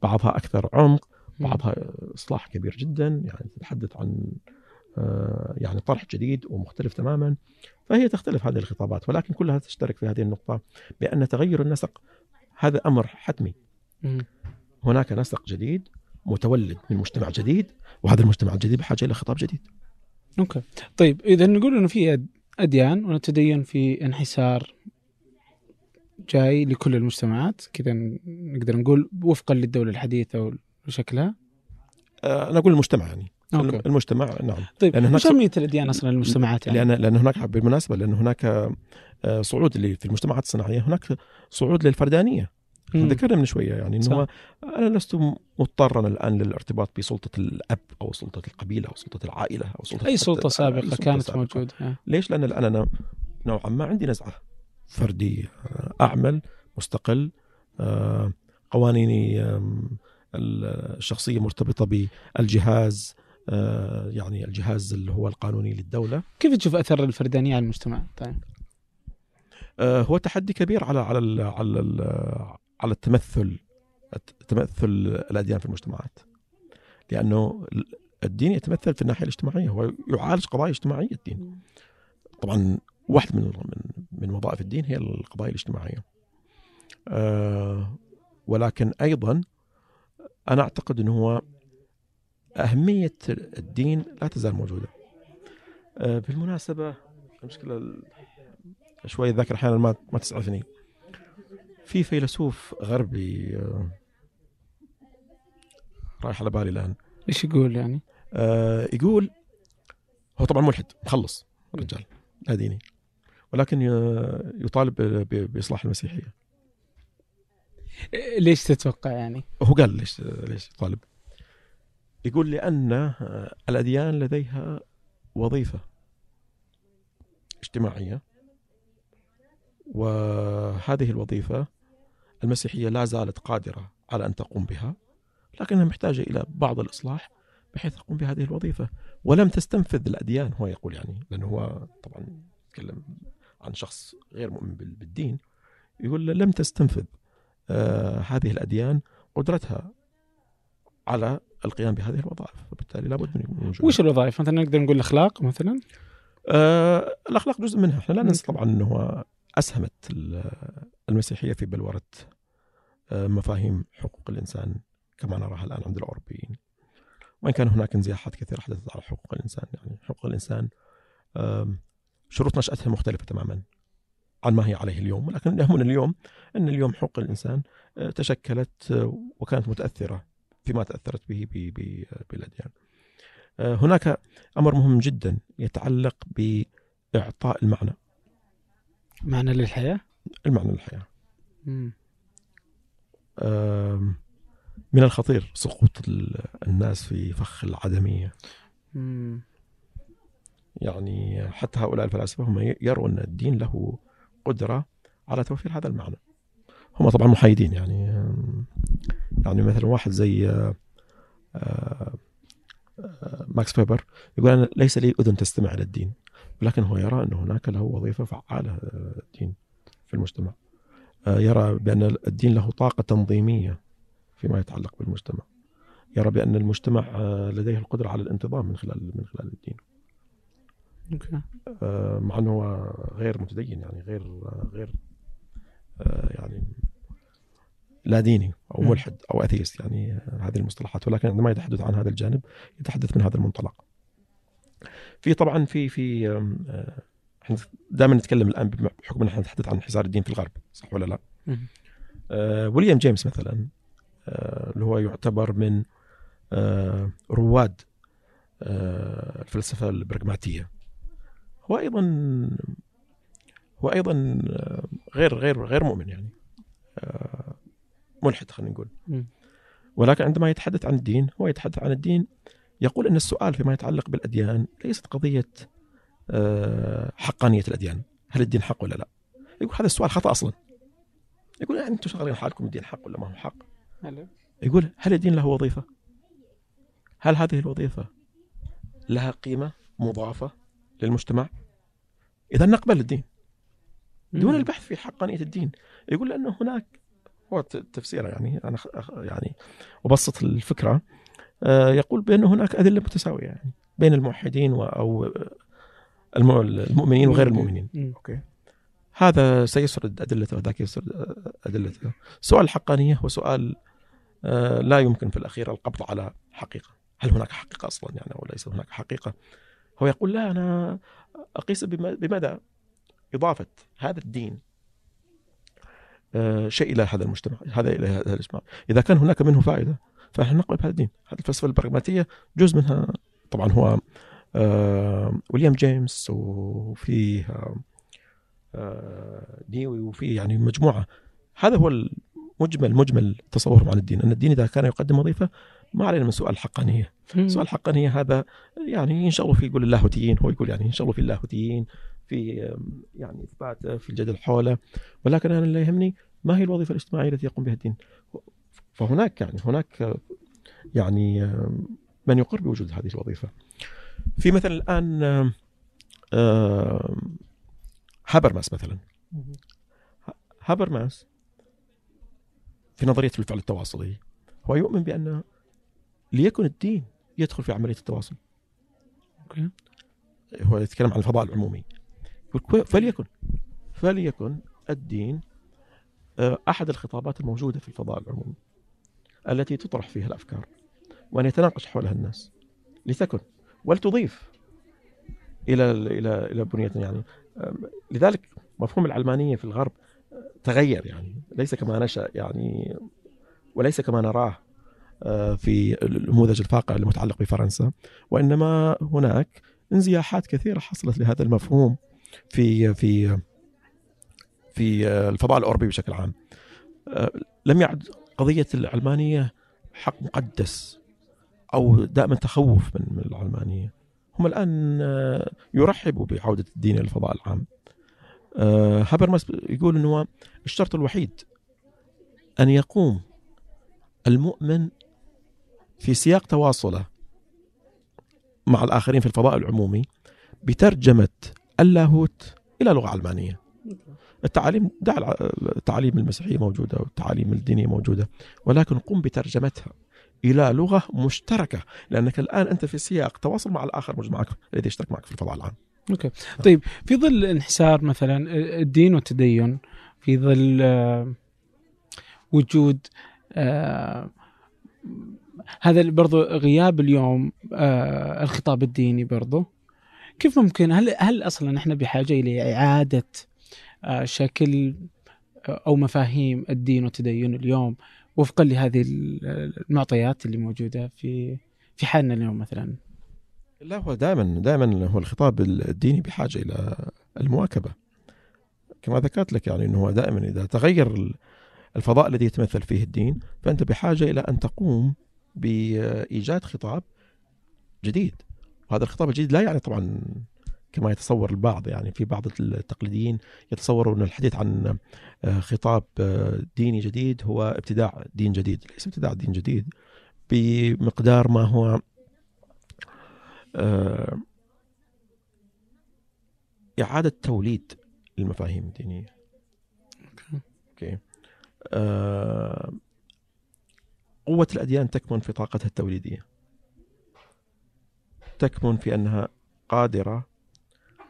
بعضها أكثر عمق، بعضها إصلاح كبير جدا يعني تتحدث عن يعني طرح جديد ومختلف تماما فهي تختلف هذه الخطابات ولكن كلها تشترك في هذه النقطة بأن تغير النسق هذا أمر حتمي هناك نسق جديد متولد من مجتمع جديد وهذا المجتمع الجديد بحاجة إلى خطاب جديد. أوكي. طيب إذا نقول إنه في أديان ونتدين في انحسار جاي لكل المجتمعات كذا نقدر نقول وفقا للدولة الحديثة وشكلها؟ أه أنا أقول المجتمع يعني أوكي. المجتمع نعم طيب لأن هناك أهمية الإديان أصلا للمجتمعات يعني؟ لأن لأن هناك بالمناسبة لأن هناك آه، صعود اللي في المجتمعات الصناعية هناك صعود للفردانية ذكرنا من شوية يعني إنه أنا لست مضطرا الآن للارتباط بسلطة الأب أو سلطة القبيلة أو سلطة العائلة أو سلطة أي سلطة سابقة سلطة كانت سابقة. موجودة ليش؟ لأن الآن أنا نوعا ما عندي نزعة فردية أعمل مستقل آه، قوانيني الشخصية مرتبطة بالجهاز آه، يعني الجهاز اللي هو القانوني للدولة. كيف تشوف أثر الفردانية على المجتمع؟ طيب. آه، هو تحدي كبير على على ال على ال على التمثل تمثل الأديان في المجتمعات. لأنه الدين يتمثل في الناحية الاجتماعية هو يعالج قضايا اجتماعية الدين. طبعا واحد من من من وظائف الدين هي القضايا الاجتماعية. أه ولكن أيضا أنا أعتقد إنه هو أهمية الدين لا تزال موجودة أه بالمناسبة المشكلة شوي الذاكره أحيانا ما ما تسعفني في فيلسوف غربي آه، رايح على بالي الآن إيش يقول يعني؟ آه يقول هو طبعا ملحد مخلص رجال لا ديني ولكن يطالب بإصلاح المسيحية ليش تتوقع يعني؟ هو قال ليش ليش يطالب؟ يقول لأن الأديان لديها وظيفة اجتماعية وهذه الوظيفة المسيحية لا زالت قادرة على أن تقوم بها لكنها محتاجة إلى بعض الإصلاح بحيث تقوم بهذه الوظيفة. ولم تستنفذ الأديان هو يقول يعني لأنه هو طبعا يتكلم عن شخص غير مؤمن بالدين يقول لم تستنفذ آه هذه الأديان قدرتها على القيام بهذه الوظائف. فبالتالي لابد من وجود وش الوظائف؟ مثلا نقدر نقول الأخلاق مثلا؟ آه الأخلاق جزء منها. إحنا لا ننسى طبعا إنه أسهمت المسيحية في بلورة آه مفاهيم حقوق الإنسان كما نراها الآن عند الأوروبيين. وإن كان هناك انزياحات كثيرة حدثت على حقوق الإنسان. يعني حقوق الإنسان شروط نشأتها مختلفة تماما عن ما هي عليه اليوم. ولكن يهمنا اليوم إن اليوم حقوق الإنسان آه، تشكلت آه، وكانت متأثرة فيما تأثرت به بالاديان. آه، هناك أمر مهم جدا يتعلق بإعطاء المعنى. معنى للحياة؟ المعنى للحياة. من الخطير سقوط الناس في فخ العدمية. يعني حتى هؤلاء الفلاسفة هم يرون ان الدين له قدرة على توفير هذا المعنى. هم طبعا محايدين يعني يعني مثلا واحد زي آه، آه، ماكس فيبر يقول أنا ليس لي أذن تستمع إلى الدين ولكن هو يرى أن هناك له وظيفة فعالة آه، الدين في المجتمع. يرى بأن الدين له طاقة تنظيمية فيما يتعلق بالمجتمع. يرى بأن المجتمع لديه القدرة على الانتظام من خلال من خلال الدين. مع أنه غير متدين يعني غير غير يعني لا ديني أو ملحد أو أثيست يعني هذه المصطلحات ولكن عندما يتحدث عن هذا الجانب يتحدث من هذا المنطلق. في طبعا في في آه، إحنا دائما نتكلم الآن بحكم أن إحنا نتحدث عن انحسار الدين في الغرب صح ولا لا؟ آه ويليام جيمس مثلا آه اللي هو يعتبر من آه رواد آه الفلسفة البراغماتية هو أيضا هو أيضا آه، غير غير غير مؤمن يعني. آه، ملحد خلينا نقول. ولكن عندما يتحدث عن الدين هو يتحدث عن الدين يقول إن السؤال فيما يتعلق بالأديان ليست قضية آه، حقانية الأديان. هل الدين حق ولا لا؟ يقول هذا السؤال خطأ أصلا. يقول يعني أنتم شغالين حالكم الدين حق ولا ما هو حق؟ يقول هل الدين له وظيفة؟ هل هذه الوظيفة لها قيمة مضافة للمجتمع؟ إذا نقبل الدين. دون البحث في حقانيه الدين. يقول لأنه هناك هو تفسيره يعني أنا يعني أبسط الفكرة. آه، يقول بأن هناك أدلة متساوية يعني بين الموحدين أو المؤمنين وغير المؤمنين. أوكي. هذا سيسرد أدلته وذاك يسرد أدلته. سؤال الحقانيه هو سؤال آه، لا يمكن في الأخير القبض على حقيقة. هل هناك حقيقة أصلا يعني أو ليس هناك حقيقة؟ هو يقول لا أنا أقيس بمدى إضافة هذا الدين آه، شيء إلى هذا المجتمع هذا إلى هذا الاجتماع إذا كان هناك منه فائدة فنحن نقبل بهذا الدين. هذه الفلسفة البراغماتية جزء منها. طبعا هو آه ويليام جيمس وفيه آه ديوي وفيه يعني مجموعة. هذا هو المجمل مجمل تصورهم عن الدين أن الدين إذا كان يقدم وظيفة ما علينا من سؤال الحقانيه سؤال الحقانيه هذا يعني ينشغلوا فيه يقول اللاهوتيين هو يقول يعني ينشغلوا في اللاهوتيين في يعني اثباته في الجدل حوله. ولكن أنا اللي يهمني ما هي الوظيفة الاجتماعية التي يقوم بها الدين. فهناك يعني هناك يعني من يقر بوجود هذه الوظيفة. في مثلا الآن هابرماس مثلا. هابرماس في نظرية الفعل التواصلي هو يؤمن بأن ليكن الدين يدخل في عملية التواصل. أوكي. هو يتكلم عن الفضاء العمومي. فليكن فليكن الدين آه، أحد الخطابات الموجودة في الفضاء العمومي التي تطرح فيها الأفكار وأن يتناقش حولها الناس. لتكن ولتضيف إلى إلى إلى بنية يعني. لذلك مفهوم العلمانية في الغرب تغير يعني. ليس كما نشأ يعني وليس كما نراه. في النموذج الفاقع المتعلق بفرنسا. وإنما هناك انزياحات كثيرة حصلت لهذا المفهوم في في في الفضاء الأوروبي بشكل عام. آه، لم يعد قضية العلمانيه حق مقدس أو دائما تخوف من العلمانيه هم الآن آه، يرحبوا بعودة الدين إلى الفضاء العام. هابرماس يقول إنه الشرط الوحيد أن يقوم المؤمن في سياق تواصله مع الآخرين في الفضاء العمومي بترجمة اللاهوت إلى لغة علمانية التعاليم دع التعاليم المسيحية موجودة والتعاليم الدينيه موجودة ولكن قم بترجمتها إلى لغة مشتركة لأنك الآن أنت في سياق تواصل مع الآخر مش معك الذي يشترك معك في الفضاء العام. أوكي. طيب في ظل انحسار مثلا الدين والتدين في ظل آه، وجود آه، هذا برضو غياب اليوم آه، الخطاب الديني برضو. كيف ممكن؟ هل هل أصلا إحنا بحاجة إلى إعادة آه، شكل آه، أو مفاهيم الدين والتدين اليوم وفقا لهذه المعطيات اللي موجودة في في حالنا اليوم مثلا؟ لا هو دائما دائما هو الخطاب الديني بحاجة إلى المواكبة. كما ذكرت لك يعني إنه دائما إذا تغير الفضاء الذي يتمثل فيه الدين فأنت بحاجة إلى أن تقوم بإيجاد خطاب جديد. وهذا الخطاب الجديد لا يعني طبعا كما يتصور البعض يعني في بعض التقليديين يتصوروا ان الحديث عن آه، خطاب آه، ديني جديد هو ابتداع دين جديد ليس ابتداع دين جديد بمقدار ما هو آه، إعادة توليد المفاهيم الدينية. أوكي. آه، قوة الأديان تكمن في طاقتها التوليدية. تكمن في أنها قادرة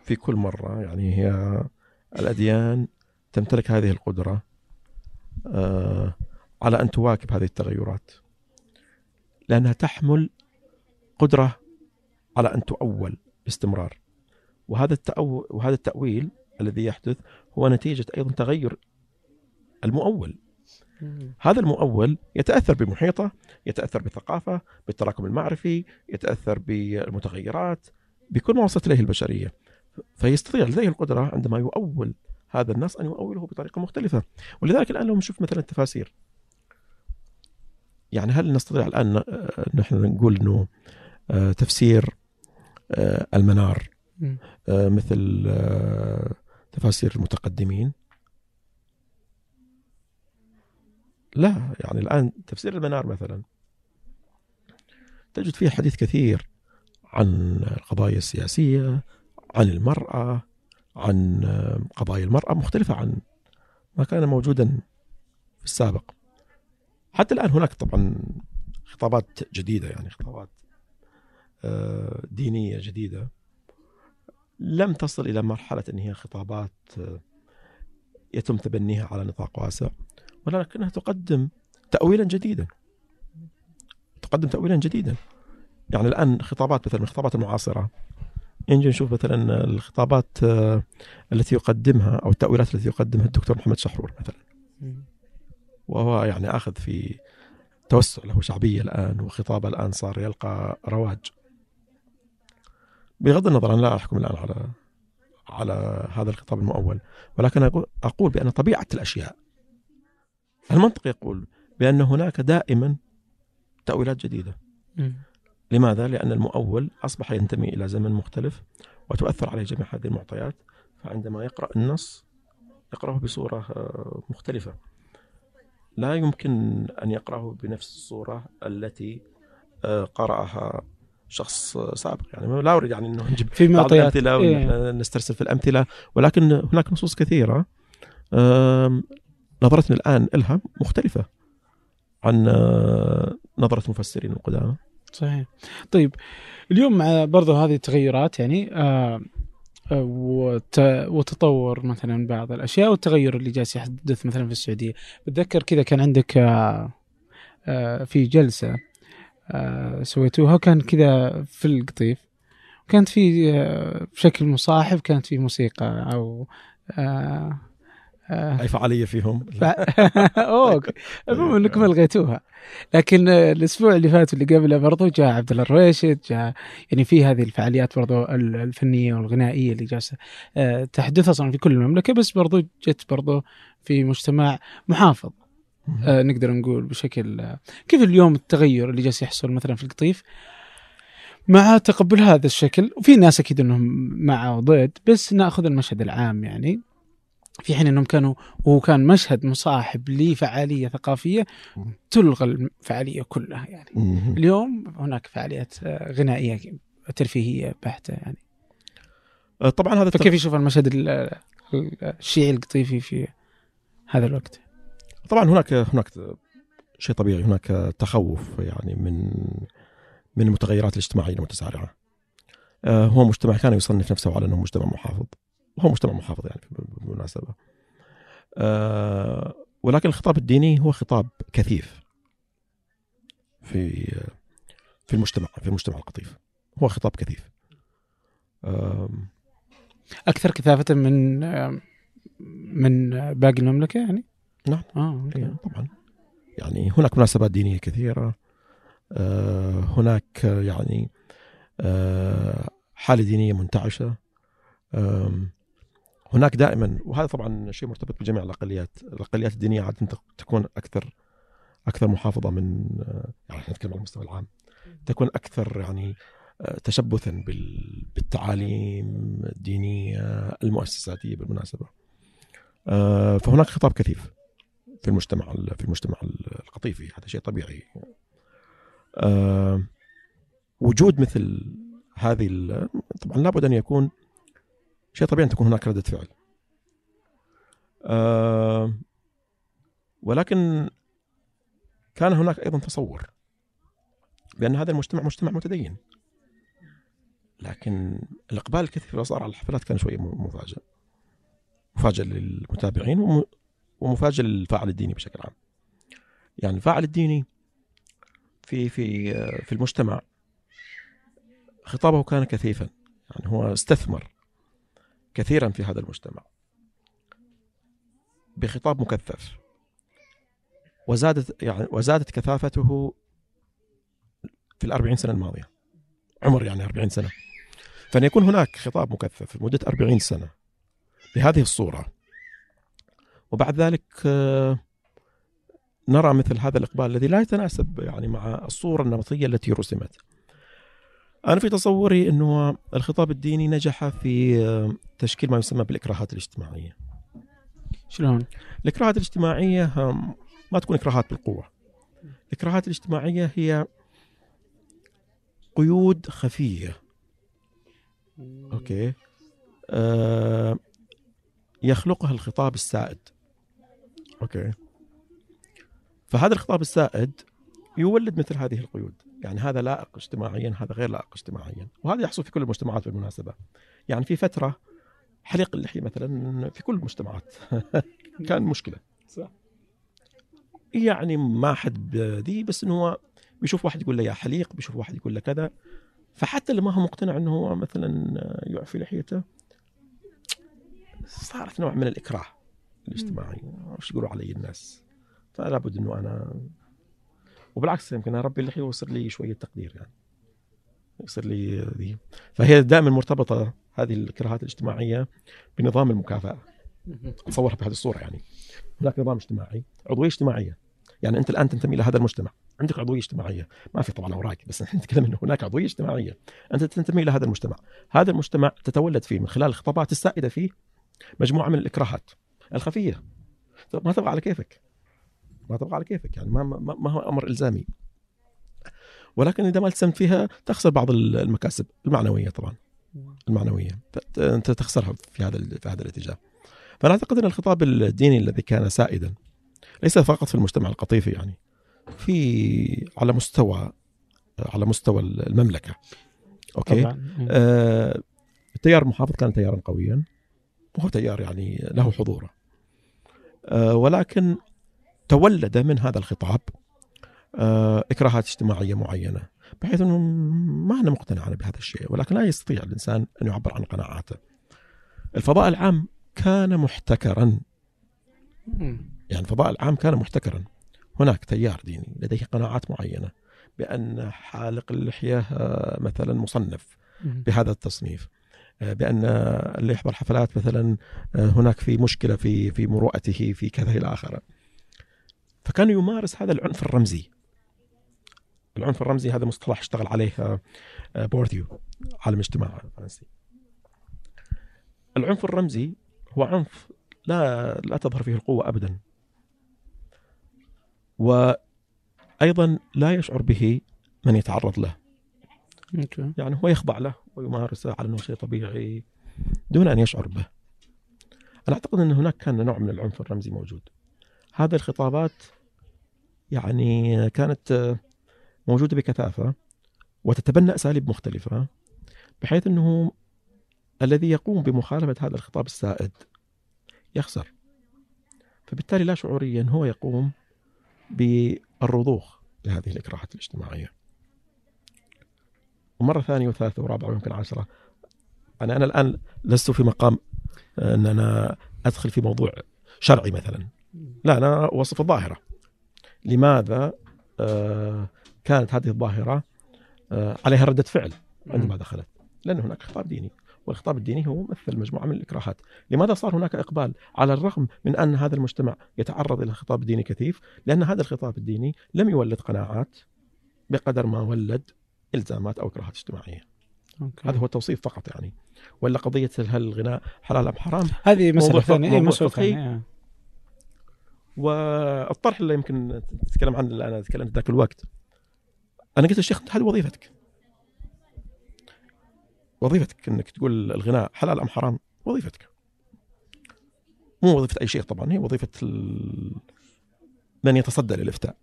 في كل مرة. يعني هي الأديان تمتلك هذه القدرة آه، على أن تواكب هذه التغيرات لأنها تحمل قدرة على أن تؤول باستمرار. وهذا التأو... وهذا التأويل الذي يحدث هو نتيجة أيضا تغير المؤول. هذا المؤول يتأثر بمحيطه يتأثر بالثقافة بالتراكم المعرفي يتأثر بالمتغيرات بكل ما وصلت إليه البشرية. فيستطيع لديه القدرة عندما يؤول هذا النص أن يؤوله بطريقة مختلفة. ولذلك الآن لو نشوف مثلا التفاسير. يعني هل نستطيع الآن نحن نقول أنه آه، تفسير آه، المنار. آه، مثل آه، تفاسير المتقدمين؟ لا يعني الآن تفسير المنار مثلا. تجد فيه حديث كثير عن القضايا السياسية عن المرأة عن قضايا المرأة مختلفة عن ما كان موجودا في السابق. حتى الآن هناك طبعا خطابات جديدة يعني خطابات آه، دينية جديدة. لم تصل إلى مرحلة أن هي خطابات آه، يتم تبنيها على نطاق واسع. ولكنها تقدم تأويلا جديدا. تقدم تأويلا جديدا. يعني الآن خطابات مثلا الخطابات المعاصرة. نجي نشوف مثلا الخطابات آه، التي يقدمها أو التأويلات التي يقدمها الدكتور محمد شحرور مثلا. وهو يعني آخذ في توسع له شعبية الآن وخطابه الآن صار يلقى رواج. بغض النظر أنا لا أحكم الآن على على هذا الخطاب المؤول. ولكن أقول- أقول بأن طبيعة الأشياء المنطق يقول بأن هناك دائما تأويلات جديدة مم. لماذا؟ لأن المؤول أصبح ينتمي إلى زمن مختلف وتؤثر عليه جميع هذه المعطيات فعندما يقرأ النص يقرأه بصورة آه، مختلفة لا يمكن أن يقرأه بنفس الصورة التي آه، قرأها شخص سابق يعني لا أريد يعني أنه نجيب في بعض الأمثلة إيه. نسترسل في الأمثلة ولكن هناك نصوص كثيرة نظرتنا الآن لها مختلفة عن آه، نظرة المفسرين القدامى. صحيح. طيب اليوم مع برضو هذه التغيرات يعني آه آه، وت- وتطور مثلا بعض الأشياء والتغير اللي جالس يحدث مثلا في السعودية. بتذكر كذا كان عندك آه آه في جلسة آه سويتوها كان كذا في القطيف. كانت في بشكل مصاحب كانت في موسيقى أو آه. آه أي فعالية فيهم؟ ف... اوه. المهم إنكم ألغيتوها. لكن الأسبوع اللي فات واللي قبله برضو جاء عبد الله الرويشد جاء يعني في هذه الفعاليات برضو ال- الفنية والغنائية اللي جالسة آه، تحدث أصلا في كل المملكة بس برضو جت برضو في مجتمع محافظ. آه، نقدر نقول بشكل آه، كيف اليوم التغير اللي جالس يحصل مثلا في القطيف؟ مع تقبل هذا الشكل وفي ناس أكيد إنهم مع وضد بس نأخذ المشهد العام يعني. في حين إنهم كانوا وهو كان مشهد مصاحب لفعالية ثقافية تلغى الفعالية كلها يعني. اليوم هناك فعاليات آه، غنائية ترفيهية بحتة يعني آه، طبعا هذا فكيف يشوف المشهد ال- ال- الشيعي القطيفي في هذا الوقت؟ طبعا هناك هناك شيء طبيعي هناك تخوف يعني من من المتغيرات الاجتماعية المتسارعه. آه، هو مجتمع كان يصنف نفسه على أنه مجتمع محافظ وهو مجتمع محافظ يعني بالمناسبه. آه، ولكن الخطاب الديني هو خطاب كثيف في في المجتمع في المجتمع القطيف هو خطاب كثيف. أكثر كثافة من من باقي المملكة يعني؟ نعم. آه أوكي. إيه، طبعا يعني هناك مناسبات دينية كثيرة آه، هناك آه، يعني آه، حالة دينية منتعشة هناك دائما وهذا طبعا شيء مرتبط بجميع الأقليات، الأقليات الدينية عادة تكون أكثر أكثر محافظة من يعني إحنا نتكلم على المستوى العام تكون أكثر يعني آه، تشبثا بال- بالتعاليم الدينية المؤسساتية بالمناسبة. آه، فهناك خطاب كثيف في المجتمع في المجتمع القطيفي هذا شيء طبيعي. آه، وجود مثل هذه طبعا لابد أن يكون شيء طبيعي أن تكون هناك ردة فعل. آه، ولكن كان هناك أيضا تصور بأن هذا المجتمع مجتمع متدين. لكن الإقبال الكثير اللي صار على الحفلات كان شوية مفاجئ. مفاجئ للمتابعين وم- ومفاجئ للفاعل الديني بشكل عام. يعني الفاعل الديني في في في المجتمع خطابه كان كثيفا يعني هو استثمر كثيرا في هذا المجتمع. بخطاب مكثف. وزادت يعني وزادت كثافته في الأربعين سنة الماضية. عمر يعني أربعين سنة. فأن يكون هناك خطاب مكثف لمدة أربعين سنة بهذه الصورة وبعد ذلك آه، نرى مثل هذا الإقبال الذي لا يتناسب يعني مع الصورة النمطية التي رسمت. أنا في تصوري أنه الخطاب الديني نجح في آه، تشكيل ما يسمى بالإكراهات الاجتماعية. شلون؟ الإكراهات الاجتماعية هم ما تكون إكراهات بالقوة. الإكراهات الاجتماعية هي قيود خفية. okay؟ آه يخلقها الخطاب السائد. okay؟ فهذا الخطاب السائد يولد مثل هذه القيود. يعني هذا لائق اجتماعيا هذا غير لائق اجتماعيا. وهذا يحصل في كل المجتمعات بالمناسبة. يعني في فترة حليق اللحية مثلا في كل المجتمعات. كان مشكلة. صح. يعني ما حد ذي بس إنه هو بيشوف واحد يقول له يا حليق بيشوف واحد يقول له كذا. فحتى اللي ما هو مقتنع إنه هو مثلا يعفي لحيته صارت نوع من الإكراه الاجتماعي. إيش يقولوا علي الناس؟ فلا بد إنه أنا وبالعكس يمكن اربي اللحيه ويصير لي شوية تقدير يعني. يصير لي ذي فهي دائما مرتبطة هذه الكراهات الاجتماعية بنظام المكافأة. أتصورها بهذه الصورة يعني. هناك نظام اجتماعي عضوية اجتماعية. يعني أنت الآن تنتمي إلى هذا المجتمع. عندك عضوية اجتماعية. ما في طبعا اوراق بس نحن نتكلم إنه هناك عضوية اجتماعية. أنت تنتمي إلى هذا المجتمع. هذا المجتمع تتولد فيه من خلال الخطابات السائدة فيه مجموعة من الإكراهات الخفية. ما تبغى على كيفك؟ ما تبغى على كيفك يعني ما ما, ما هو أمر إلزامي. ولكن إذا ما التزمت فيها تخسر بعض المكاسب المعنوية طبعا. المعنوية. أنت تخسرها في هذا في هذا الاتجاه. فأنا أعتقد أن الخطاب الديني الذي كان سائدا ليس فقط في المجتمع القطيفي يعني في على مستوى على مستوى المملكة. أوكي؟ طبعا. آه التيار المحافظ كان تيارا قويا. وهو تيار يعني له حضوره. آه ولكن تولد من هذا الخطاب آه إكراهات اجتماعية معينة بحيث إنه ما أنا مقتنع أنا بهذا الشيء ولكن لا يستطيع الإنسان أن يعبر عن قناعاته. الفضاء العام كان محتكرا. يعني الفضاء العام كان محتكرا هناك تيار ديني لديه قناعات معينة بأن حالق اللحية آه، مثلا مصنف. بهذا التصنيف آه، بأن اللي يحضر حفلات مثلا هناك في مشكلة في في مروءته في كذا إلى آخره فكان يمارس هذا العنف الرمزي. العنف الرمزي هذا مصطلح اشتغل عليه آه، آه، بورثيو عالم الاجتماع الفرنسي العنف الرمزي هو عنف لا لا تظهر فيه القوة ابدا. وأيضا لا يشعر به من يتعرض له. يعني هو يخضع له ويمارسه على أنه شيء طبيعي دون أن يشعر به. أنا أعتقد أن هناك كان نوع من العنف الرمزي موجود. هذه الخطابات يعني كانت موجودة بكثافة وتتبنى أساليب مختلفة بحيث أنه الذي يقوم بمخالفة هذا الخطاب السائد يخسر. فبالتالي لا شعوريا هو يقوم بالرضوخ لهذه الإكراهات الاجتماعية. ومرة ثانية وثالثة ورابعة ويمكن عشرة أنا أنا الآن لست في مقام أن أنا أدخل في موضوع شرعي مثلا لا أنا أوصف الظاهرة لماذا آه، كانت هذه الظاهرة آه، عليها ردة فعل عندما دخلت. لأن هناك خطاب ديني والخطاب الديني هو مثل مجموعة من الإكراهات. لماذا صار هناك إقبال على الرغم من أن هذا المجتمع يتعرض إلى خطاب ديني كثيف؟ لأن هذا الخطاب الديني لم يولد قناعات بقدر ما ولد إلزامات أو إكراهات اجتماعية. أوكي. هذا هو التوصيف فقط يعني. ولا قضية هل الغناء حلال أم حرام؟ هذه مسألة ثانية. أي مسألة ثانية. والطرح اللي يمكن تتكلم عنه اللي أنا تكلمت ذاك الوقت. أنا قلت للشيخ هذه وظيفتك. وظيفتك إنك تقول الغناء حلال أم حرام وظيفتك. مو وظيفة أي شيخ طبعا هي وظيفة ال... من يتصدى للإفتاء.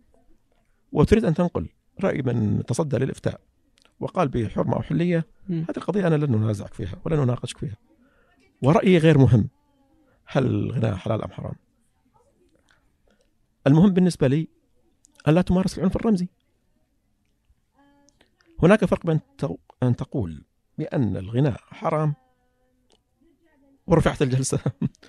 وتريد أن تنقل رأي من تصدى للإفتاء. وقال بحرمة أو حلية هذه القضية أنا لن ننازعك فيها ولن نناقشك فيها. ورأيي غير مهم. هل الغناء حلال أم حرام؟ المهم بالنسبة لي ان لا تمارس العنف الرمزي. هناك فرق بين أن تقول بأن الغناء حرام ورفعت الجلسة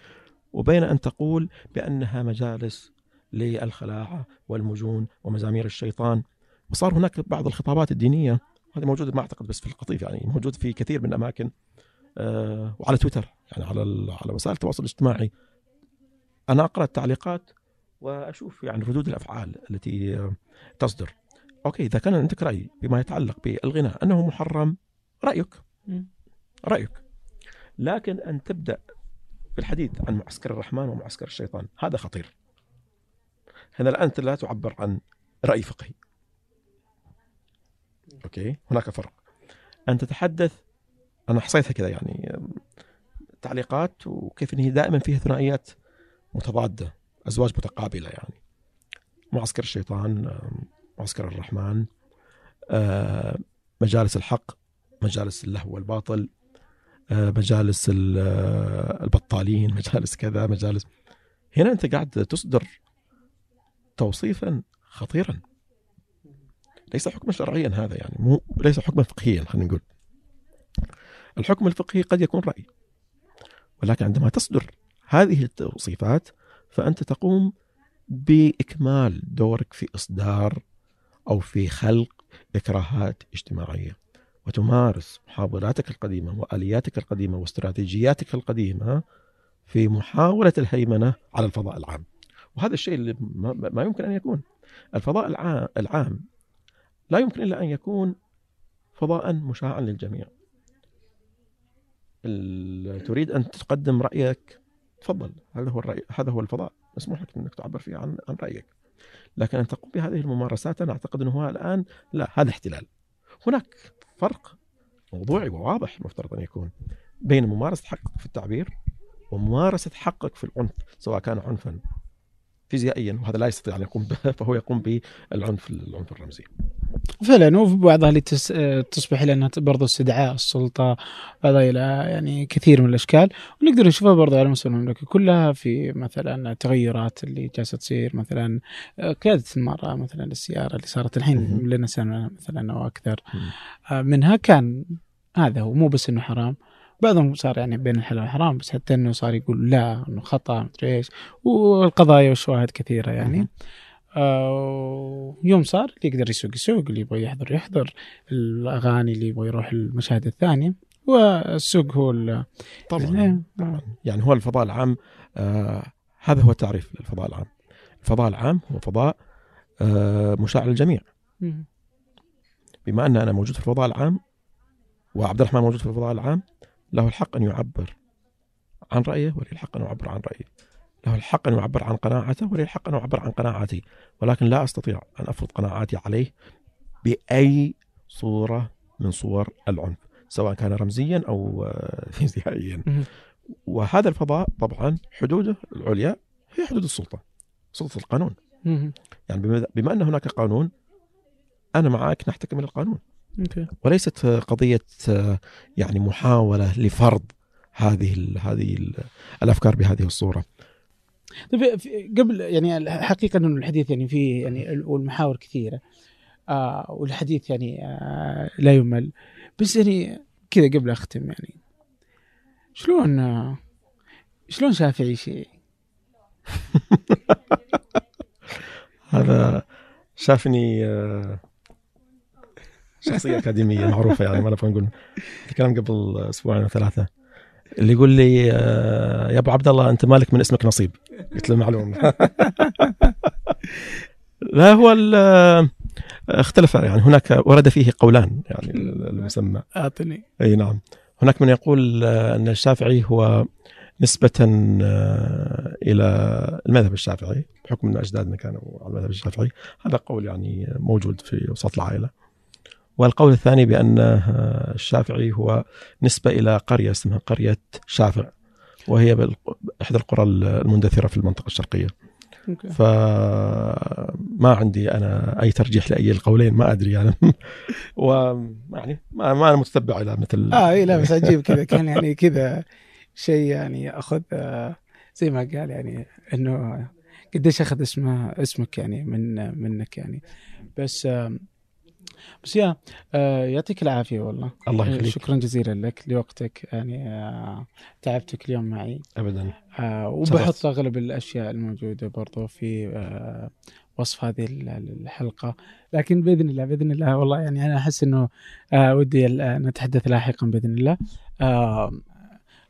وبين أن تقول بأنها مجالس للخلاعه والمجون ومزامير الشيطان. وصار هناك بعض الخطابات الدينية هذه موجودة ما أعتقد بس في القطيف يعني موجود في كثير من الأماكن آه وعلى تويتر يعني على على وسائل التواصل الاجتماعي. أنا أقرأ التعليقات وأشوف يعني ردود الأفعال التي تصدر. أوكي إذا كان عندك رأي بما يتعلق بالغناء أنه محرم رأيك. رأيك. لكن أن تبدأ في الحديث عن معسكر الرحمن ومعسكر الشيطان هذا خطير. هنا الآن انت لا تعبر عن رأي فقهي. أوكي هناك فرق. أن تتحدث أنا حصيتها كذا يعني تعليقات وكيف ان هي دائما فيها ثنائيات متضادة. أزواج متقابلة يعني. معسكر الشيطان معسكر الرحمن آه، مجالس الحق مجالس اللهو والباطل آه، مجالس آه، البطالين مجالس كذا مجالس. هنا أنت قاعد تصدر توصيفا خطيرا. ليس حكما شرعيا هذا يعني مو ليس حكما فقهيا خلينا نقول. الحكم الفقهي قد يكون رأي ولكن عندما تصدر هذه التوصيفات فأنت تقوم بإكمال دورك في إصدار أو في خلق إكراهات اجتماعية. وتمارس محاولاتك القديمة وآلياتك القديمة واستراتيجياتك القديمة في محاولة الهيمنة على الفضاء العام. وهذا الشيء اللي ما يمكن أن يكون. الفضاء العام لا يمكن إلا أن يكون فضاء مشاعا للجميع. تريد أن تقدم رأيك تفضل. هذا هو الرأي هذا هو الفضاء. مسموح لك أنك تعبر فيه عن عن رأيك. لكن أن تقوم بهذه الممارسات أنا أعتقد أنه هو الآن لا هذا احتلال. هناك فرق موضوعي وواضح المفترض أن يكون بين ممارسة حقك في التعبير وممارسة حقك في العنف سواء كان عنفا فيزيائيا وهذا لا يستطيع أن يقوم به فهو يقوم بالعنف العنف الرمزي. فعلا وفي بعضها اللي تصبح إلى أنها برضه استدعاء السلطة بعضها إلى يعني كثير من الأشكال. ونقدر نشوفها برضه على مستوى المملكة كلها في مثلا التغيرات اللي جالسة تصير مثلا قيادة المرأة مثلا السيارة اللي صارت الحين لنا سنة مثلا أو أكثر. آه، منها كان هذا هو مو بس إنه حرام. بعضهم صار يعني بين الحلال والحرام بس حتى إنه صار يقول لا إنه خطأ مدري إيش. والقضايا والشواهد كثيرة يعني. آه يوم صار اللي يقدر يسوق يسوق اللي يبغى يحضر يحضر الأغاني اللي يبغى يروح المشاهد الثانية. والسوق هو طبعا, طبعا يعني هو الفضاء العام آه هذا هو التعريف للفضاء العام. الفضاء العام هو فضاء آه مشاع للجميع. بما أن أنا موجود في الفضاء العام وعبد الرحمن موجود في الفضاء العام له الحق أن يعبر عن رأيه ولي الحق أن يعبر عن رأيي له الحق أن يعبر عن قناعته ولي الحق أن يعبر عن قناعتي ولكن لا أستطيع أن أفرض قناعاتي عليه بأي صورة من صور العنف سواء كان رمزيا أو آه، فيزيائيا. وهذا الفضاء طبعا حدوده العليا هي حدود السلطة سلطة القانون. يعني بما- أن هناك قانون أنا معك نحتكم القانون. وليست قضية يعني محاولة لفرض هذه ال هذه ال الأفكار بهذه الصورة. طيب قبل يعني الحقيقة إنه الحديث يعني فيه يعني والمحاور كثيرة آه والحديث يعني آه لا يمل. بس يعني كذا قبل أختم يعني. شلون آه شلون شافعي شيء؟ هذا شافني آه، شخصية أكاديمية معروفة يعني ما نبغى نقول الكلام قبل أسبوعين أو ثلاثة اللي يقول لي آه، يا أبو عبد الله أنت مالك من اسمك نصيب؟ قلت له معلوم. لا هو آه، اختلف يعني هناك ورد فيه قولان يعني المسمى. أعطني. أي نعم. هناك من يقول آه، أن الشافعي هو نسبة إلى المذهب الشافعي بحكم إن أجدادنا كانوا على المذهب الشافعي. هذا قول يعني موجود في وسط العائلة. والقول الثاني بأن آه، الشافعي هو نسبة إلى قرية اسمها قرية شافع وهي إحدى القرى المندثرة في المنطقة الشرقية. أوكي. فما عندي أنا أي ترجيح لأي القولين ما أدري يعني. ويعني ما, ما أنا متتبع إلى مثل. آه اي لا بس عجيب كذا كان يعني كذا شيء يعني أخذ آه زي ما قال يعني إنه قديش أخذ اسمه اسمك يعني من منك يعني. بس آه بس يا آه يعطيك العافية والله. الله يخليك. شكرا جزيلا لك لوقتك يعني آه تعبتك اليوم معي. ابدا. آه وبحط أغلب الأشياء الموجودة برضو في آه وصف هذه ال- الحلقة. لكن بإذن الله بإذن الله والله يعني أنا أحس إنه آه ودي آه، نتحدث لاحقا بإذن الله. آه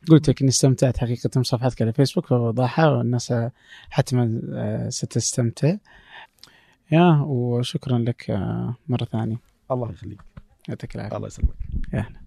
قلت لك إني استمتعت حقيقة بصفحتك على فيسبوك فوضحها والناس آه، حتما آه ستستمتع. يا وشكرا لك آه مرة ثانية. الله يخليك. يعطيك العافية. الله يسلمك. يا أهلا.